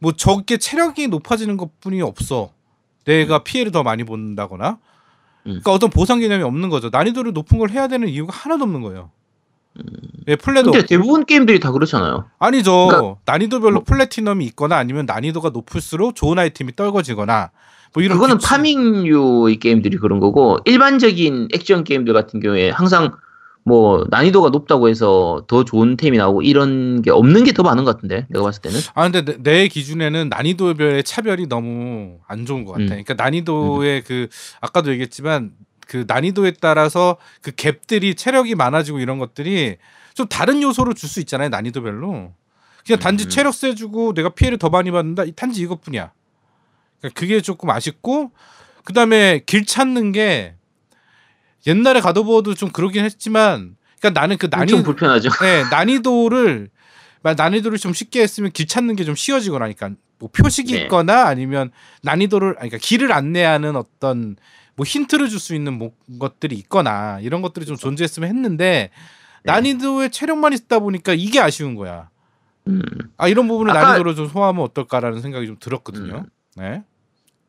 뭐 적게 체력이 높아지는 것뿐이 없어. 내가 피해를 더 많이 본다거나. 그러니까 어떤 보상 개념이 없는 거죠. 난이도를 높은 걸 해야 되는 이유가 하나도 없는 거예요. 예, 플레도 근데 대부분 게임들이 다 그렇잖아요. 아니죠. 그러니까 난이도별로 뭐- 플래티넘이 있거나 아니면 난이도가 높을수록 좋은 아이템이 떨궈지거나 뭐 이런 그거는 규칙- 파밍류의 게임들이 그런 거고 일반적인 액션 게임들 같은 경우에 항상 뭐 난이도가 높다고 해서 더 좋은 템이 나오고 이런 게 없는 게 더 많은 것 같은데 내가 봤을 때는 아 근데 내, 내 기준에는 난이도별의 차별이 너무 안 좋은 것 같아. 음. 그러니까 난이도의 그 아까도 얘기했지만 그 난이도에 따라서 그 갭들이 체력이 많아지고 이런 것들이 좀 다른 요소를 줄 수 있잖아요. 난이도별로. 그냥 단지 음. 체력 세주고 내가 피해를 더 많이 받는다. 이- 단지 이것뿐이야. 그러니까 그게 조금 아쉽고 그 다음에 길 찾는 게 옛날에 가도버도 좀 그러긴 했지만 그러니까 나는 그 난이 엄청 불편하죠. 네, 난이도를 마- 난이도를 좀 쉽게 했으면 길 찾는 게 좀 쉬워지거나 그러니까 뭐 표식이 네. 있거나 아니면 난이도를 아니, 그러니까 길을 안내하는 어떤 뭐 힌트를 줄 수 있는 뭐 것들이 있거나 이런 것들이 좀 존재했으면 했는데 네. 난이도에 체력만 있다 보니까 이게 아쉬운 거야. 음. 아 이런 부분을 아까- 난이도로 좀 소화하면 어떨까라는 생각이 좀 들었거든요. 음. 네.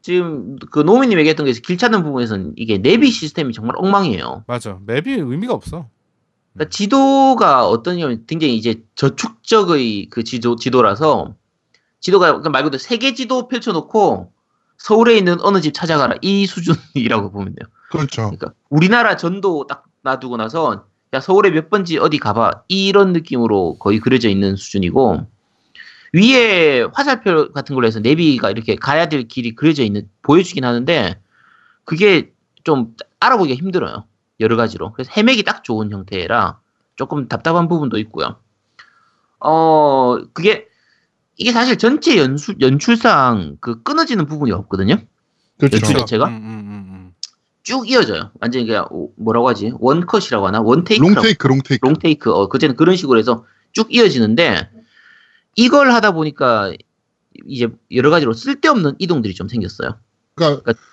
지금 그 노미님 얘기했던 게 길 찾는 부분에서는 이게 내비 시스템이 정말 엉망이에요. 맞아. 맵이 의미가 없어. 그러니까 지도가 어떠냐면 굉장히 이제 저축적의 그 지도 지도라서 지도가 말 그대로 세계 지도 펼쳐놓고 서울에 있는 어느 집 찾아가라. 이 수준이라고 보면 돼요. 그렇죠. 그러니까 우리나라 전도 딱 놔두고 나서 야 서울에 몇 번지 어디 가봐. 이런 느낌으로 거의 그려져 있는 수준이고 위에 화살표 같은 걸로 해서 내비가 이렇게 가야 될 길이 그려져 있는 보여주긴 하는데 그게 좀 알아보기가 힘들어요. 여러 가지로. 그래서 헤매기 딱 좋은 형태라 조금 답답한 부분도 있고요. 어 그게 이게 사실 전체 연출 연출상 그 끊어지는 부분이 없거든요 그렇죠. 연출 자체가? 음, 음, 음, 음. 쭉 이어져요 완전히 그냥 오- 뭐라고 하지 원컷이라고 하나 원테이크라고 롱테이크, 롱테이크. 롱테이크, 어, 그때는 그런 식으로 해서 쭉 이어지는데, 이걸 하다 보니까, 이제 여러 가지로 쓸데없는 이동들이 좀 생겼어요. 그러니까 그러니까-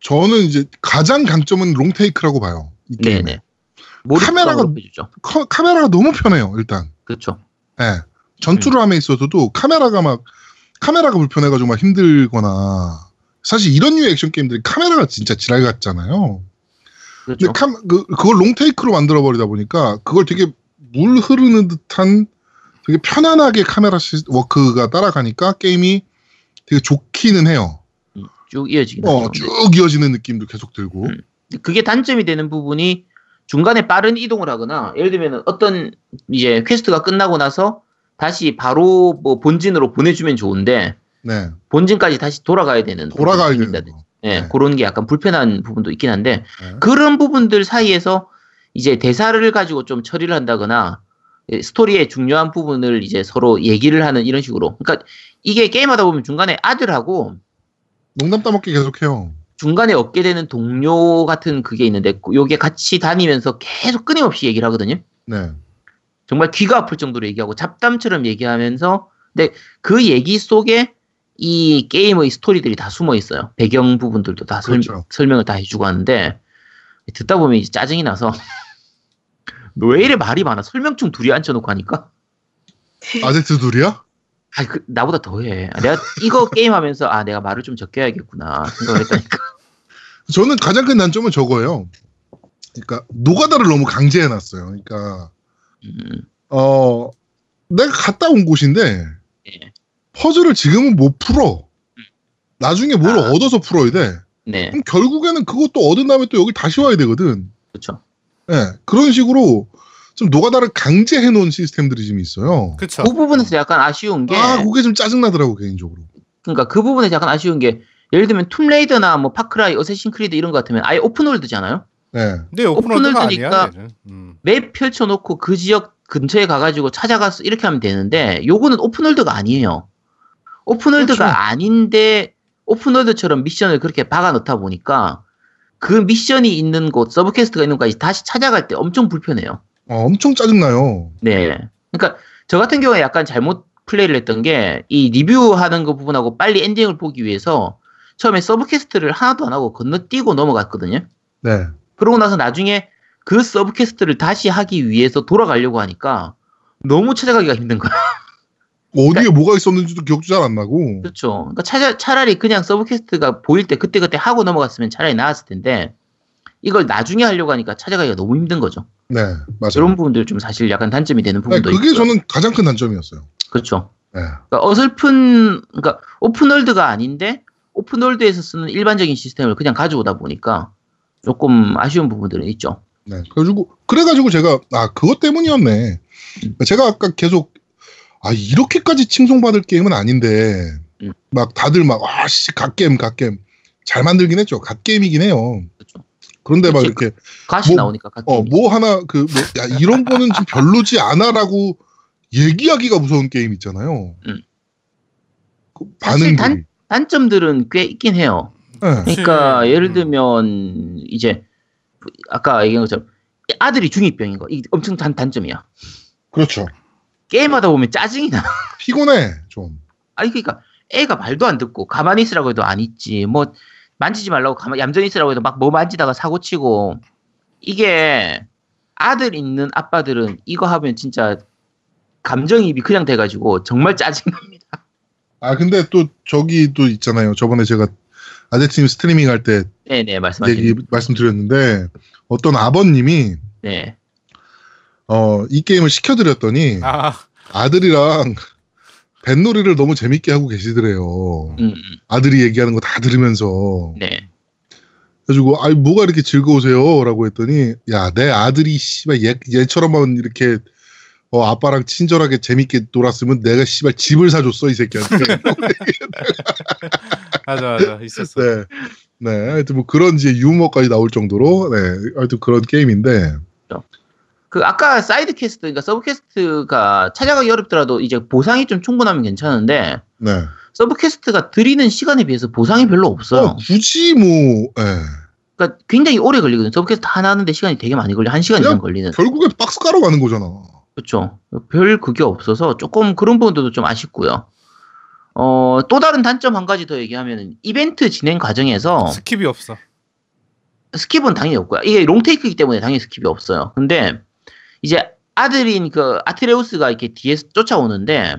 저는 이제 가장 강점은 롱테이크라고 봐요. 이 게임에. 네네. 몰입감을 카메라가-. 커- 카메라가 너무 편해요. 일단. 그렇죠. 예. 전투를 함에 있어서도 카메라가 막 카메라가 불편해가지고 막 힘들거나 사실 이런 류의 액션 게임들이 카메라가 진짜 지랄 같잖아요. 그렇죠. 근데 카, 그, 그걸 롱테이크로 만들어 버리다 보니까 그걸 되게 물 흐르는 듯한 되게 편안하게 카메라 시, 워크가 따라가니까 게임이 되게 좋기는 해요. 쭉 이어지긴 어. 쭉 이어지는 느낌도 계속 들고. 음. 그게 단점이 되는 부분이 중간에 빠른 이동을 하거나 예를 들면 어떤 이제 quest가 끝나고 나서 다시 바로 뭐 본진으로 보내주면 좋은데 네. 본진까지 다시 돌아가야 되는 돌아가야 생긴다든지. 거. 예, 네. 그런 게 약간 불편한 부분도 있긴 한데 네. 그런 부분들 사이에서 이제 대사를 가지고 좀 처리를 한다거나 예, 스토리의 중요한 부분을 이제 서로 얘기를 하는 이런 식으로. 그러니까 이게 게임하다 보면 중간에 아들하고 농담 따먹기 계속해요. 중간에 얻게 되는 동료 같은 그게 있는데 요게 같이 다니면서 계속 끊임없이 얘기를 하거든요. 네. 정말 귀가 아플 정도로 얘기하고 잡담처럼 얘기하면서 근데 그 얘기 속에 이 게임의 스토리들이 다 숨어 있어요. 배경 부분들도 다 설, 그렇죠. 설명 을 다 해주고 하는데 듣다 보면 이제 짜증이 나서 너왜 이래 말이 많아? 설명충 둘이 앉혀놓고 하니까 아제트 둘이야? 아, 그, 나보다 더해. 아, 내가 이거 게임하면서 아 내가 말을 좀 적게 해야겠구나 생각을 했다니까. 저는 가장 큰 단점은 저거예요. 그러니까 노가다를 너무 강제해놨어요. 그러니까 음, 어 내가 갔다 온 곳인데 예. 퍼즐을 지금은 못 풀어. 나중에 뭘 아. 얻어서 풀어야 돼. 네, 그럼 결국에는 그것도 얻은 다음에 또 여기 다시 와야 되거든. 그렇죠. 예, 그런 식으로 좀 노가다를 강제해 놓은 시스템들이 좀 있어요. 그쵸. 그 부분에서 약간 아쉬운 게 아, 그게 좀 짜증 나더라고 개인적으로. 그러니까 그 부분에서 약간 아쉬운 게 예를 들면 툼레이더나 뭐 파크라이, 어쌔신 크리드 이런 거 같으면 아예 open world잖아요. 네, 근데 open world가 아니야. 얘는. 음. 맵 펼쳐놓고 그 지역 근처에 가가지고 찾아가서 이렇게 하면 되는데 요거는 open world가 아니에요. open world가 그렇죠. 아닌데 open world처럼 미션을 그렇게 박아 넣다 보니까 그 미션이 있는 곳, sub quest가 있는 곳까지 다시 찾아갈 때 엄청 불편해요. 어, 엄청 짜증나요. 네. 그러니까 저 같은 경우에 약간 잘못 플레이를 했던 게 이 리뷰하는 거 부분하고 빨리 엔딩을 보기 위해서 처음에 sub quest를 하나도 안 하고 건너뛰고 넘어갔거든요. 네, 그러고 나서 나중에 그 sub quest를 다시 하기 위해서 돌아가려고 하니까 너무 찾아가기가 힘든 거야. 어디에 뭐가 있었는지도 기억도 잘 안 나고. 그렇죠. 그러니까 차, 차라리 그냥 sub quest가 보일 때 그때 그때 하고 넘어갔으면 차라리 나았을 텐데 이걸 나중에 하려고 하니까 찾아가기가 너무 힘든 거죠. 네, 맞아요. 그런 부분들 좀 사실 약간 단점이 되는 네, 부분도 그게 있고요. 저는 가장 큰 단점이었어요. 그렇죠. 네. 그러니까 어설픈 그러니까 open world가 아닌데 open world에서 쓰는 일반적인 시스템을 그냥 가져오다 보니까 조금 아쉬운 부분들은 있죠. 네. 그래가지고, 그래가지고 제가, 아, 그것 때문이었네. 제가 아까 계속, 아, 이렇게까지 칭송받을 게임은 아닌데, 음. 막 다들 막, 아, 씨, 갓게임, 갓게임. 잘 만들긴 했죠. 갓게임이긴 해요. 그렇죠. 그런데 막 그치, 이렇게, 가시 뭐, 나오니까 같은 어, 뭐 하나, 그, 뭐, 야, 이런 거는 좀 별로지 않아라고 얘기하기가 무서운 게임 있잖아요. 음. 그 반응들이. 단- 단점들은 꽤 있긴 해요. 네. 그러니까. 예를 음. 들면 이제 아까 얘기한 것처럼 아들이 중2병인 거 이게 엄청 단, 단점이야. 그렇죠. 게임하다 보면 짜증이 나. 피곤해, 좀. 아니 그러니까 애가 말도 안 듣고 가만히 있으라고 해도 안 있지. 뭐 만지지 말라고 가만 얌전히 있으라고 해도 막 뭐 만지다가 사고 치고 이게 아들 있는 아빠들은 이거 하면 진짜 감정이입이 그냥 돼가지고 정말 짜증납니다. 아, 근데 또 저기 또 있잖아요. 저번에 제가 아재팀 스트리밍 할 때 네네 말씀하신. 얘기 말씀드렸는데 어떤 아버님이 네. 어, 이 게임을 시켜드렸더니 아, 아들이랑 뱃놀이를 너무 재밌게 하고 계시더래요. 음, 음, 아들이 얘기하는 거 다 들으면서. 네. 그래가지고, 아이, 뭐가 이렇게 즐거우세요? 라고 했더니, 야, 내 아들이, 씨발, 얘, 얘처럼만 이렇게, 어, 아빠랑 친절하게 재밌게 놀았으면 내가, 씨발, 집을 사줬어, 이 새끼한테. 맞아, 맞아. 있었어. 네. 네. 하여튼 뭐 그런 이제 유머까지 나올 정도로, 네. 하여튼 그런 게임인데, 그 아까 side quest, 그러니까 sub quest가 찾아가기 어렵더라도 이제 보상이 좀 충분하면 괜찮은데 네. sub quest가 들이는 시간에 비해서 보상이 별로 없어요. 어, 굳이 뭐, 예. 그러니까 굉장히 오래 걸리거든요. sub quest 하나 하는데 시간이 되게 많이 걸려. 한 시간 이상 걸리는. 결국에 박스 까러 가는 거잖아. 그렇죠. 별 그게 없어서 조금 그런 부분들도 좀 아쉽고요. 어, 또 다른 단점 한 가지 더 얘기하면 이벤트 진행 과정에서 skip이 없어. skip은 당연히 없고요. 이게 long take이기 때문에 당연히 skip이 없어요. 근데 이제 아들인 그 아트레우스가 이렇게 뒤에서 쫓아오는데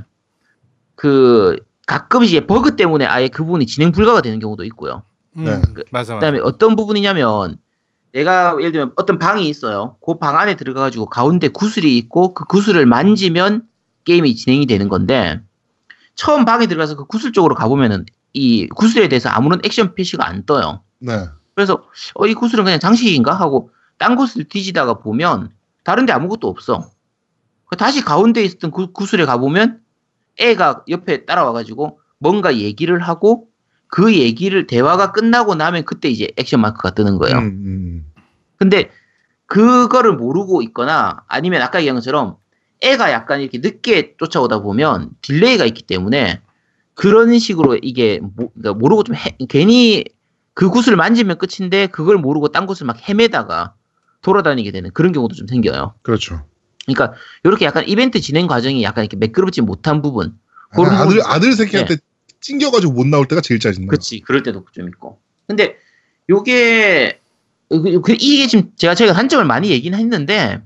그 가끔 이제 버그 때문에 아예 그 부분이 진행 불가가 되는 경우도 있고요. 음, 네. 맞아, 맞아. 그다음에 어떤 부분이냐면 내가 예를 들면 어떤 방이 있어요. 그 방 안에 들어가가지고 가운데 구슬이 있고 그 구슬을 만지면 게임이 진행이 되는 건데 처음 방에 들어가서 그 구슬 쪽으로 가보면은 이 구슬에 대해서 아무런 액션 표시가 안 떠요. 네. 그래서 어, 이 구슬은 그냥 장식인가 하고 딴 곳을 뒤지다가 보면 다른데 아무것도 없어. 다시 가운데 있었던 구, 구슬에 가보면 애가 옆에 따라와가지고 뭔가 얘기를 하고 그 얘기를 대화가 끝나고 나면 그때 이제 액션 마크가 뜨는 거예요. 음, 음. 근데 그거를 모르고 있거나 아니면 아까 얘기한 것처럼 애가 약간 이렇게 늦게 쫓아오다 보면 delay가 있기 때문에 그런 식으로 이게 모, 그러니까 모르고 좀 해- 괜히 그 구슬을 만지면 끝인데 그걸 모르고 딴 곳을 막 헤매다가 돌아다니게 되는 그런 경우도 좀 생겨요. 그렇죠. 그러니까 이렇게 약간 이벤트 진행 과정이 약간 이렇게 매끄럽지 못한 부분. 아, 아들 아들 새끼한테 찡겨가지고 못 나올 때가 제일 짜증나. 그렇지. 그럴 때도 좀 있고. 근데 요게 그- 그- 이게 지금 제가 제가 단점을 많이 얘기는 했는데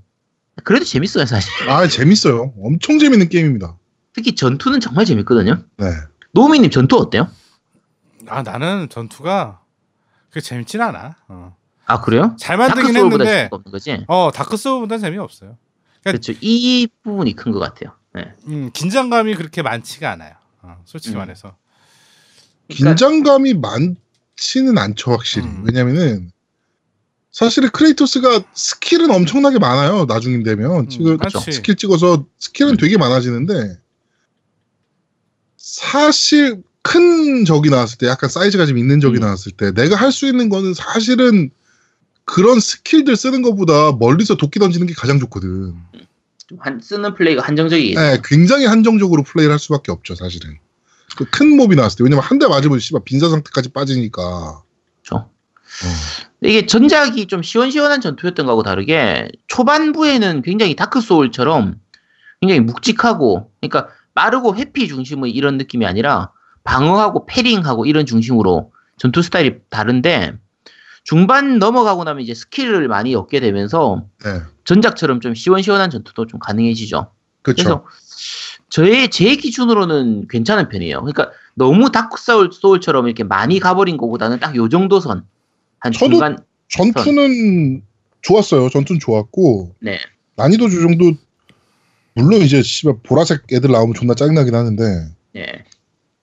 그래도 재밌어요 사실. 아 재밌어요. 엄청 재밌는 게임입니다. 특히 전투는 정말 재밌거든요. 네. 노우미님 전투 어때요? 아 나는 전투가 그게 재밌진 않아. 어. 아 그래요? 잘 만들긴 다크 소울보다 했는데 재미가 없는 거지. 어 다크 소울보다 재미없어요. 그렇죠. 이 부분이 큰 것 같아요. 네. 음, 긴장감이 그렇게 많지가 않아요. 어, 솔직히 음. 말해서. 그러니까 긴장감이 많지는 않죠 확실히. 음. 왜냐면은 사실은 크레이토스가 skill은 엄청나게 많아요. 나중에 되면 지금 그렇죠. 스킬 찍어서 skill은 되게 많아지는데 사실 큰 적이 나왔을 때 약간 사이즈가 좀 있는 적이 음. 나왔을 때 내가 할 수 있는 거는 사실은 그런 skill들 쓰는 것보다 멀리서 도끼 던지는 게 가장 좋거든. 좀 한, 쓰는 플레이가 한정적이겠죠. 네, 굉장히 한정적으로 플레이를 할 수밖에 없죠, 사실은. 그 큰 몹이 나왔을 때. 왜냐면 한 대 맞으면 씨발 빈사 상태까지 빠지니까. 그렇죠. 근데 이게 전작이 좀 시원시원한 전투였던 거하고 다르게 초반부에는 굉장히 다크 소울처럼 굉장히 묵직하고 그러니까 빠르고 회피 중심의 이런 느낌이 아니라 방어하고 parrying하고 이런 중심으로 전투 스타일이 다른데 중반 넘어가고 나면 이제 skill을 많이 얻게 되면서 네, 전작처럼 좀 시원시원한 전투도 좀 가능해지죠. 그렇죠. 저의 제 기준으로는 괜찮은 편이에요. 그러니까 너무 다크 소울 소울처럼 이렇게 많이 가버린 것보다는 딱 요 정도 선. 한 저도- 중간 전투는 좋았어요. 전투는 좋았고 네. 난이도 조정도 물론 이제 씨발 보라색 애들 나오면 존나 짜증나긴 하는데 네.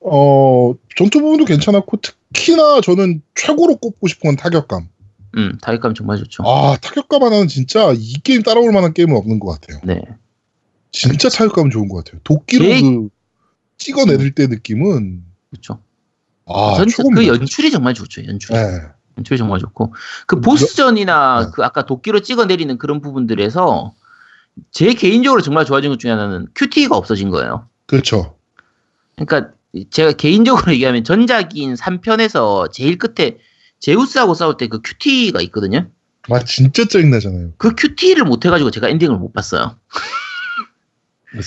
어 전투 부분도 괜찮았고 특히나 저는 최고로 꼽고 싶은 건 타격감. 음, 타격감 정말 좋죠. 아 타격감 하나는 진짜 이 게임 따라올 만한 게임은 없는 것 같아요. 네. 진짜 타격감은 좋은 것 같아요. 도끼로 제- 그 찍어내릴 때 느낌은 그렇죠. 아 전, 최고입니다. 그 연출이 정말 좋죠. 연출이. 네. 연출이 정말 좋고. 그 보스전이나 네. 그 아까 도끼로 찍어 내리는 그런 부분들에서 제 개인적으로 정말 좋아진 것 중에 하나는 큐티가 없어진 거예요. 그렇죠. 그러니까 제가 개인적으로 얘기하면 전작인 3편에서 제일 끝에 제우스하고 싸울 때 그 QTE가 있거든요. 아 진짜 짜증나잖아요. 그 QTE를 못 해가지고 제가 엔딩을 못 봤어요.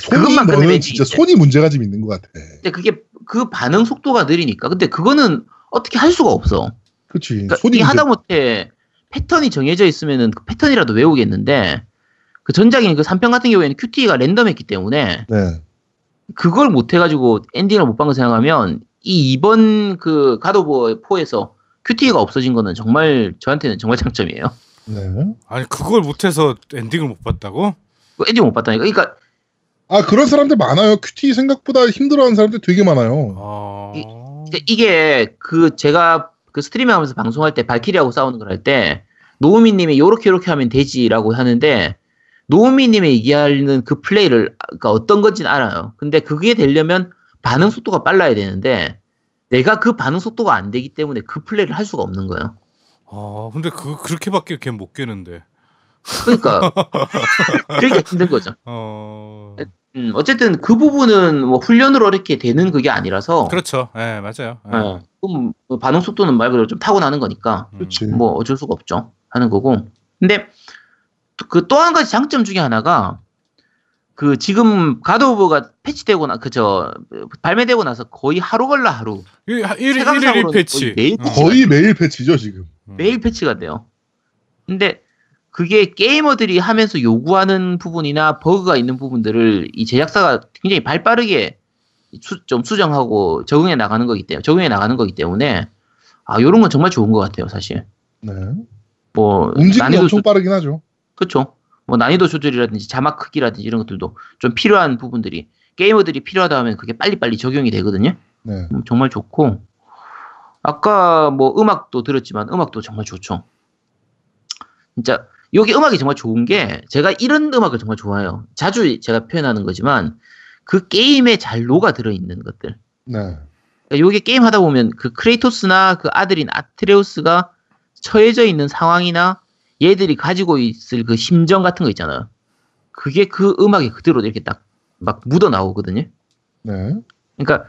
그것만 끝내면 진짜 이제. 손이 문제가 좀 있는 것 같아. 근데 그게 그 반응 속도가 느리니까. 근데 그거는 어떻게 할 수가 없어. 그렇지. 그러니까 손이. 하다못해 패턴이 정해져 있으면은 그 패턴이라도 외우겠는데 그 전작인 그 3편 같은 경우에는 QTE가 랜덤했기 때문에 네. 그걸 못 해가지고 엔딩을 못 본 거 생각하면 이 이번 그 God of War 4에서 QTE가 없어진 거는 정말 저한테는 정말 장점이에요. 네. 아니 그걸 못해서 엔딩을 못 봤다고? 그 엔딩 못 봤다니까. 그러니까 아 그런 사람들 많아요. QTE 생각보다 힘들어하는 사람들 되게 많아요. 어... 이게- 이게 그 제가 그 스트리밍 하면서 방송할 때 발키리하고 싸우는 걸 할 때 노우미 님이 요렇게 요렇게 하면 되지라고 하는데 노우미 님이 얘기하는 그 플레이를 그러니까 어떤 건지는 알아요. 근데 그게 되려면 반응 속도가 빨라야 되는데 내가 그 반응 속도가 안 되기 때문에 그 플레이를 할 수가 없는 거예요. 어, 근데 그 그렇게밖에 걔 못 깨는데. 그러니까 그렇게 힘든 거죠. 어. 음, 어쨌든 그 부분은 뭐 훈련으로 이렇게 되는 그게 아니라서 그렇죠. 예, 맞아요. 예. 어, 그럼 뭐 반응 속도는 말 그대로 좀 타고나는 거니까 음. 그렇지. 뭐 어쩔 수가 없죠 하는 거고 근데 그 또 한 가지 장점 중에 하나가 그 지금 God of War가 패치되고 나 그 저 발매되고 나서 거의 하루 걸라 하루 일, 일, 체감상으로는 1일 패치. 거의 매일 어. 거의 매일 패치죠 지금. 음. 매일 패치가 돼요 근데 그게 게이머들이 하면서 요구하는 부분이나 버그가 있는 부분들을 이 제작사가 굉장히 발빠르게 수, 좀 수정하고 적응해 나가는 거기 때문에 적용해 나가는 거기 때문에 아 요런 건 정말 좋은 것 같아요 사실 네. 뭐 움직임이 엄청 빠르긴 하죠. 그렇죠. 뭐 난이도 조절이라든지 자막 크기라든지 이런 것들도 좀 필요한 부분들이 게이머들이 필요하다 하면 그게 빨리빨리 적용이 되거든요. 네. 음, 정말 좋고 아까 뭐 음악도 들었지만 음악도 정말 좋죠. 진짜 여기 음악이 정말 좋은 게 제가 이런 음악을 정말 좋아해요. 자주 제가 표현하는 거지만 그 게임에 잘 녹아 들어 있는 것들. 네. 그러니까 요게 게임 하다 보면 그 크레이토스나 그 아들인 아트레우스가 처해져 있는 상황이나 얘들이 가지고 있을 그 심정 같은 거 있잖아요. 그게 그 음악에 그대로 이렇게 딱 막 묻어 나오거든요. 네. 그러니까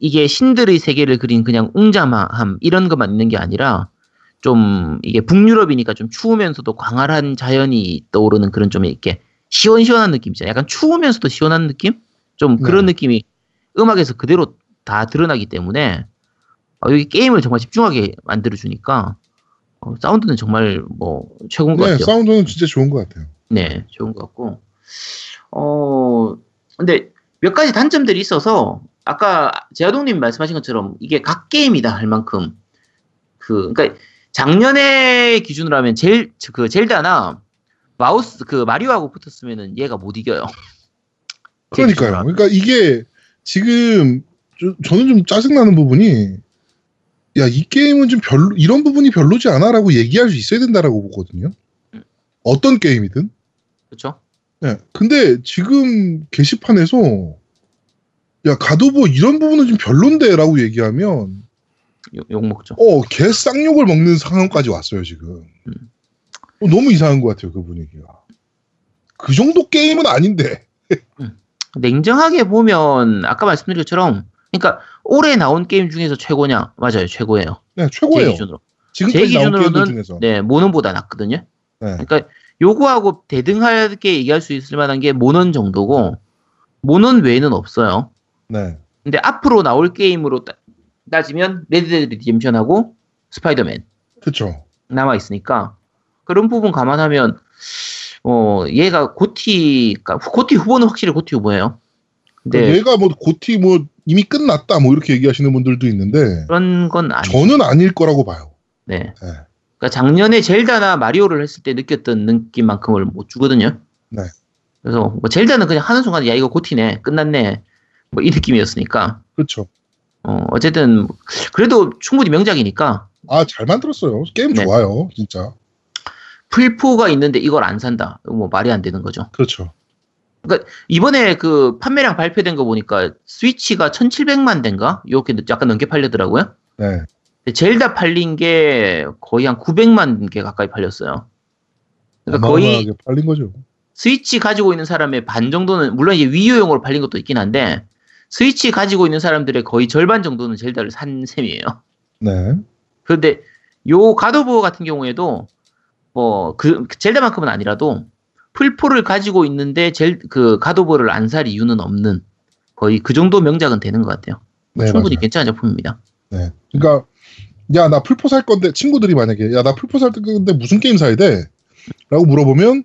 이게 신들의 세계를 그린 그냥 웅장함 이런 것만 있는 게 아니라 좀 이게 북유럽이니까 좀 추우면서도 광활한 자연이 떠오르는 그런 좀 이렇게 시원시원한 느낌 있잖아요. 약간 추우면서도 시원한 느낌? 좀 그런 느낌이 음악에서 그대로 다 드러나기 때문에 어, 여기 게임을 정말 집중하게 만들어 주니까 어, 사운드는 정말 뭐 최고인 것 네, 같아요. 사운드는 진짜 좋은 것 같아요. 네, 좋은 것 같고. 어, 근데 몇 가지 단점들이 있어서, 아까 제아동님 말씀하신 것처럼 이게 각 게임이다 할 만큼, 그, 그니까 작년에 기준으로 하면 젤, 그 젤다나 마우스, 그 마리오하고 붙었으면은 얘가 못 이겨요. 그러니까요. 그러니까 이게 지금 저, 저는 좀 짜증나는 부분이 야, 이 게임은 좀 별로 이런 부분이 별로지 않아 라고 얘기할 수 있어야 된다라고 보거든요. 음. 어떤 게임이든. 그쵸? 네. 근데 지금 게시판에서 야, 가도보 이런 부분은 좀 별론데 라고 얘기하면 욕, 욕 먹죠. 어, 개 쌍욕을 먹는 상황까지 왔어요, 지금. 음. 어, 너무 이상한 것 같아요, 그 분위기가. 그 정도 게임은 아닌데. 냉정하게 보면, 아까 말씀드린 것처럼, 그러니까 올해 나온 게임 중에서 최고냐? 맞아요, 최고예요. 네, 제 최고예요. 기준으로. 제 나온 게임들 기준으로는. 네, 몬헌보다 낫거든요. 네. 그러니까 요거하고 대등하게 얘기할 수 있을 만한 게 몬헌 정도고 몬헌 외에는 없어요. 네. 근데 앞으로 나올 게임으로 따, 따지면 Red Dead Redemption하고 스파이더맨 그쵸. 남아 있으니까 그런 부분 감안하면 어 얘가 고티 고티 후보는 확실히 고티 후보예요. 근데 얘가 뭐 고티 뭐 이미 끝났다 뭐 이렇게 얘기하시는 분들도 있는데 그런 건 아니죠. 저는 아닐 거라고 봐요. 네. 네. 그러니까 작년에 젤다나 마리오를 했을 때 느꼈던 느낌만큼을 못 주거든요. 네. 그래서 뭐 젤다는 그냥 하는 순간 야 이거 고티네 끝났네 뭐 이 느낌이었으니까 그렇죠. 어 어쨌든 그래도 충분히 명작이니까 아 잘 만들었어요. 게임 네. 좋아요, 진짜. 풀포가 있는데 이걸 안 산다. 뭐 말이 안 되는 거죠. 그렇죠. 이번에 그 판매량 발표된 거 보니까 스위치가 1,700만 대인가? 이렇게 약간 넘게 팔렸더라고요. 네. 젤다 팔린 게 거의 한 900만 개 가까이 팔렸어요. 그러니까 거의 팔린 거죠. 스위치 가지고 있는 사람의 반 정도는 물론 이제 위유용으로 팔린 것도 있긴 한데 스위치 가지고 있는 사람들의 거의 절반 정도는 젤다를 산 셈이에요. 네. 그런데 요 God of War 같은 경우에도 뭐 그 젤다만큼은 아니라도 플포를 가지고 있는데 젤 그 God of War를 안 살 이유는 없는 거의 그 정도 명작은 되는 것 같아요. 네, 충분히 맞아요. 괜찮은 작품입니다. 네. 그러니까 야 나 플포 살 건데 친구들이 만약에 야 나 플포 살 건데 무슨 게임 사야 돼? 라고 물어보면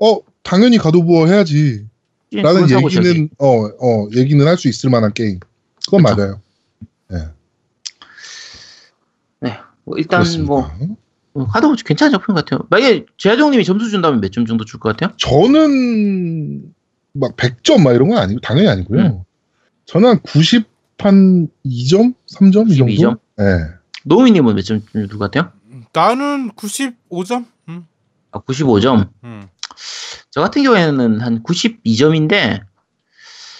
어 당연히 가도부어 해야지. 예, 라는. 얘기는 어어 얘기는 할 수 있을 만한 게임. 그건 그쵸. 맞아요. 네. 뭐 일단 그렇습니다. 뭐 어, 가도버 괜찮은 작품 같아요. 만약에 제아종님이 점수 준다면 몇 점 정도 줄 것 같아요? 저는 막 100점 막 이런 건 아니고 당연히 아니고요. 음. 저는 한 90, 한 2점, 3점 이 정도. 92점? 네. 노우미님은 몇 점 줄 것 같아요? 나는 95점. 음. 아, 95점. 음. 저 같은 경우에는 한 92점인데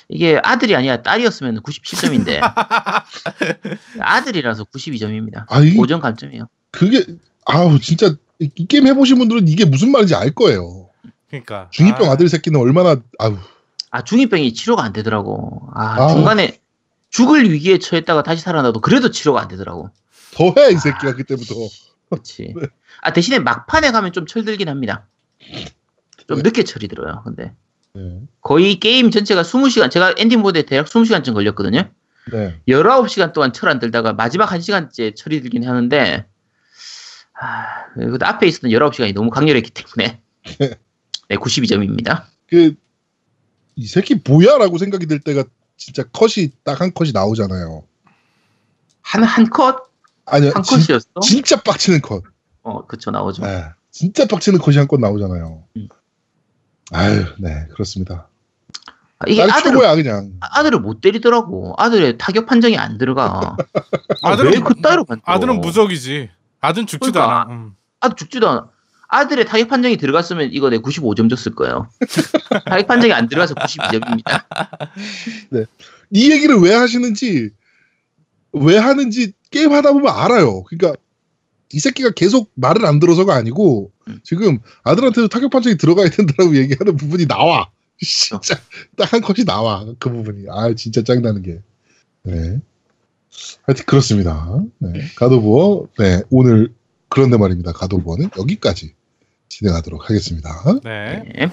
이게 아들이 아니라 딸이었으면 97점인데 아들이라서 92점입니다. 아, 이 5점 감점이에요. 그게 아우 진짜 이, 이 게임 해보신 분들은 이게 무슨 말인지 알 거예요. 그러니까 중이병 아, 아, 들 새끼는 얼마나 아우 아 중이병이 치료가 안 되더라고. 아 아우. 중간에 죽을 위기에 처했다가 다시 살아나도 그래도 치료가 안 되더라고. 더해 이 새끼가 그때부터. 그렇지. 아 대신에 막판에 가면 좀 철들긴 합니다. 좀 늦게 철이 들어요. 근데 네. 거의 게임 전체가 20시간 제가 엔딩 보는데 대략 20시간쯤 걸렸거든요. 네. 19시간 동안 철 안 들다가 마지막 1시간째 철이 들긴 하는데, 아, 앞에 있었던 19시간이 너무 강렬했기 때문에, 네, 92점입니다. 그 이 새끼 뭐야라고 생각이 들 때가 진짜 컷이 딱 한 컷이 나오잖아요. 한, 한 컷? 아니요, 한 진, 컷이었어? 진짜 빡치는 컷. 어, 그쵸, 나오죠. 네. 진짜 빡치는 컷이 한 컷 나오잖아요. 음. 아유, 네, 그렇습니다. 아, 이게 딸 아들을, 최고야 그냥. 아들을 못 때리더라고. 아들의 타격 판정이 안 들어가. 아, 아들은 왜 그따위로 만들어? 아들은 무적이지. 아들은 죽지도 그러니까. 않아. 음. 아들 죽지도 않아. 아들의 타격 판정이 들어갔으면 이거 내 95점 줬을 거예요. 타격 판정이 안 들어가서 92점입니다. 이 얘기를 왜 하시는지 왜 하는지 게임 하다 보면 알아요. 그러니까 이 새끼가 계속 말을 안 들어서가 아니고 음. 지금 아들한테도 타격 판정이 들어가야 된다라고 얘기하는 부분이 나와. 진짜 딱 한 컷이 나와 그 부분이. 아 진짜 짱나는 게. 네. 하여튼 그렇습니다. 네. 가도부어 네 오늘 그런데 말입니다. 가도부어는 여기까지 진행하도록 하겠습니다. 네. 네.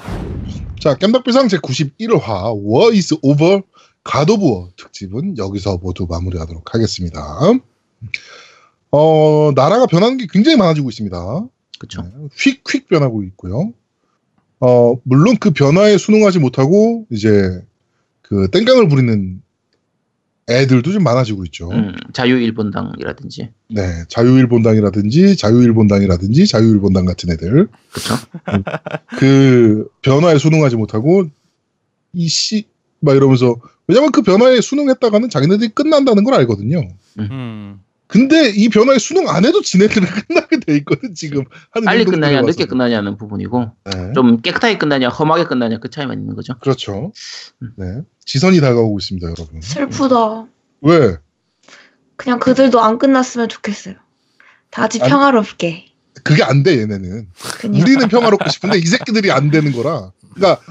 자, 겜덕비상 제 91화 War is Over 가도부어 특집은 여기서 모두 마무리하도록 하겠습니다. 어, 나라가 변하는 게 굉장히 많아지고 있습니다. 그쵸. 네, 휙휙 변하고 있고요. 어, 물론 그 변화에 순응하지 못하고 이제 그 땡깡을 부리는 애들도 좀 많아지고 있죠. 음, 자유일본당이라든지. 네, 자유일본당이라든지 자유일본당이라든지 자유일본당 같은 애들. 그쵸. 그 변화에 순응하지 못하고 이씨 막 이러면서 왜냐면 그 변화에 순응했다가는 자기네들이 끝난다는 걸 알거든요. 음. 근데 이 변화에 순응 안 해도 지네들은 끝나게 돼 있거든 지금 하는 빨리 끝나냐, 늦게. 끝나냐는 부분이고, 네. 좀 깨끗하게 끝나냐, 험하게 끝나냐, 그 차이만 있는 거죠. 그렇죠. 음. 네 지선이 다가오고 있습니다, 여러분. 슬프다. 왜? 그냥 그들도 안 끝났으면 좋겠어요. 다 같이 아니, 평화롭게. 그게 안 돼 얘네는. 그냥. 우리는 평화롭고 싶은데 이 새끼들이 안 되는 거라. 그러니까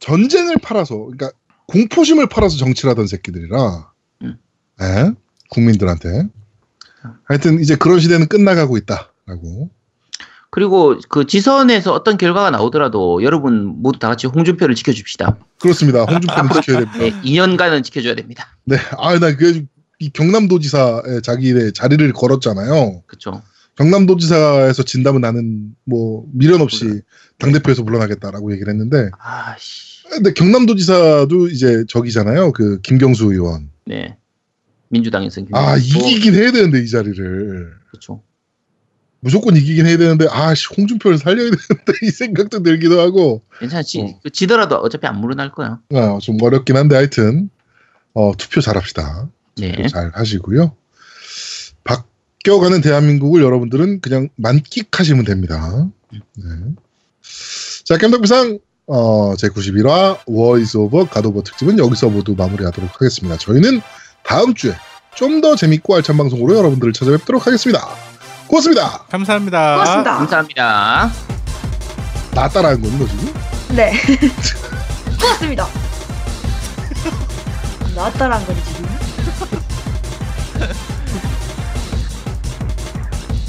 전쟁을 팔아서, 그러니까 공포심을 팔아서 정치를 하던 새끼들이라. 음. 예? 국민들한테. 하여튼 이제 그런 시대는 끝나가고 있다라고. 그리고 그 지선에서 어떤 결과가 나오더라도 여러분 모두 다 같이 홍준표를 지켜줍시다. 그렇습니다. 홍준표는 지켜야 됩니다. 네, 2년간은 지켜줘야 됩니다. 네, 아, 나그 경남도지사에 자기의 자리를 걸었잖아요. 그쵸. 경남도지사에서 진다면 나는 뭐 미련 없이 당 대표에서 물러나겠다라고 얘기를 했는데, 아씨. 근데 경남도지사도 이제 저기잖아요. 그 김경수 의원. 네. 민주당에서. 아 이기긴 해야 되는데 이 자리를 그쵸. 무조건 이기긴 해야 되는데 아씨 홍준표를 살려야 되는데 이 생각도 들기도 하고 괜찮지. 어. 그 지더라도 어차피 안 물러날 거야. 아, 좀 어렵긴 한데 하여튼 어, 투표 잘합시다. 네. 투표 잘 하시고요. 바뀌어가는 대한민국을 여러분들은 그냥 만끽하시면 됩니다. 네. 자 겜덕비상 어, 제 91화 War is Over God of War 특집은 여기서 모두 마무리하도록 하겠습니다. 저희는 다음 주에 좀 더 재밌고 알찬 방송으로 여러분들을 찾아뵙도록 하겠습니다. 고맙습니다. 감사합니다. 고맙습니다. 감사합니다. 나 따라한 너 지금? 네. 고맙습니다. 나 따라한 거지 지금.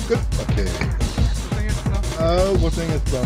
끝. 오케이. 고생했어. 아우 고생했어.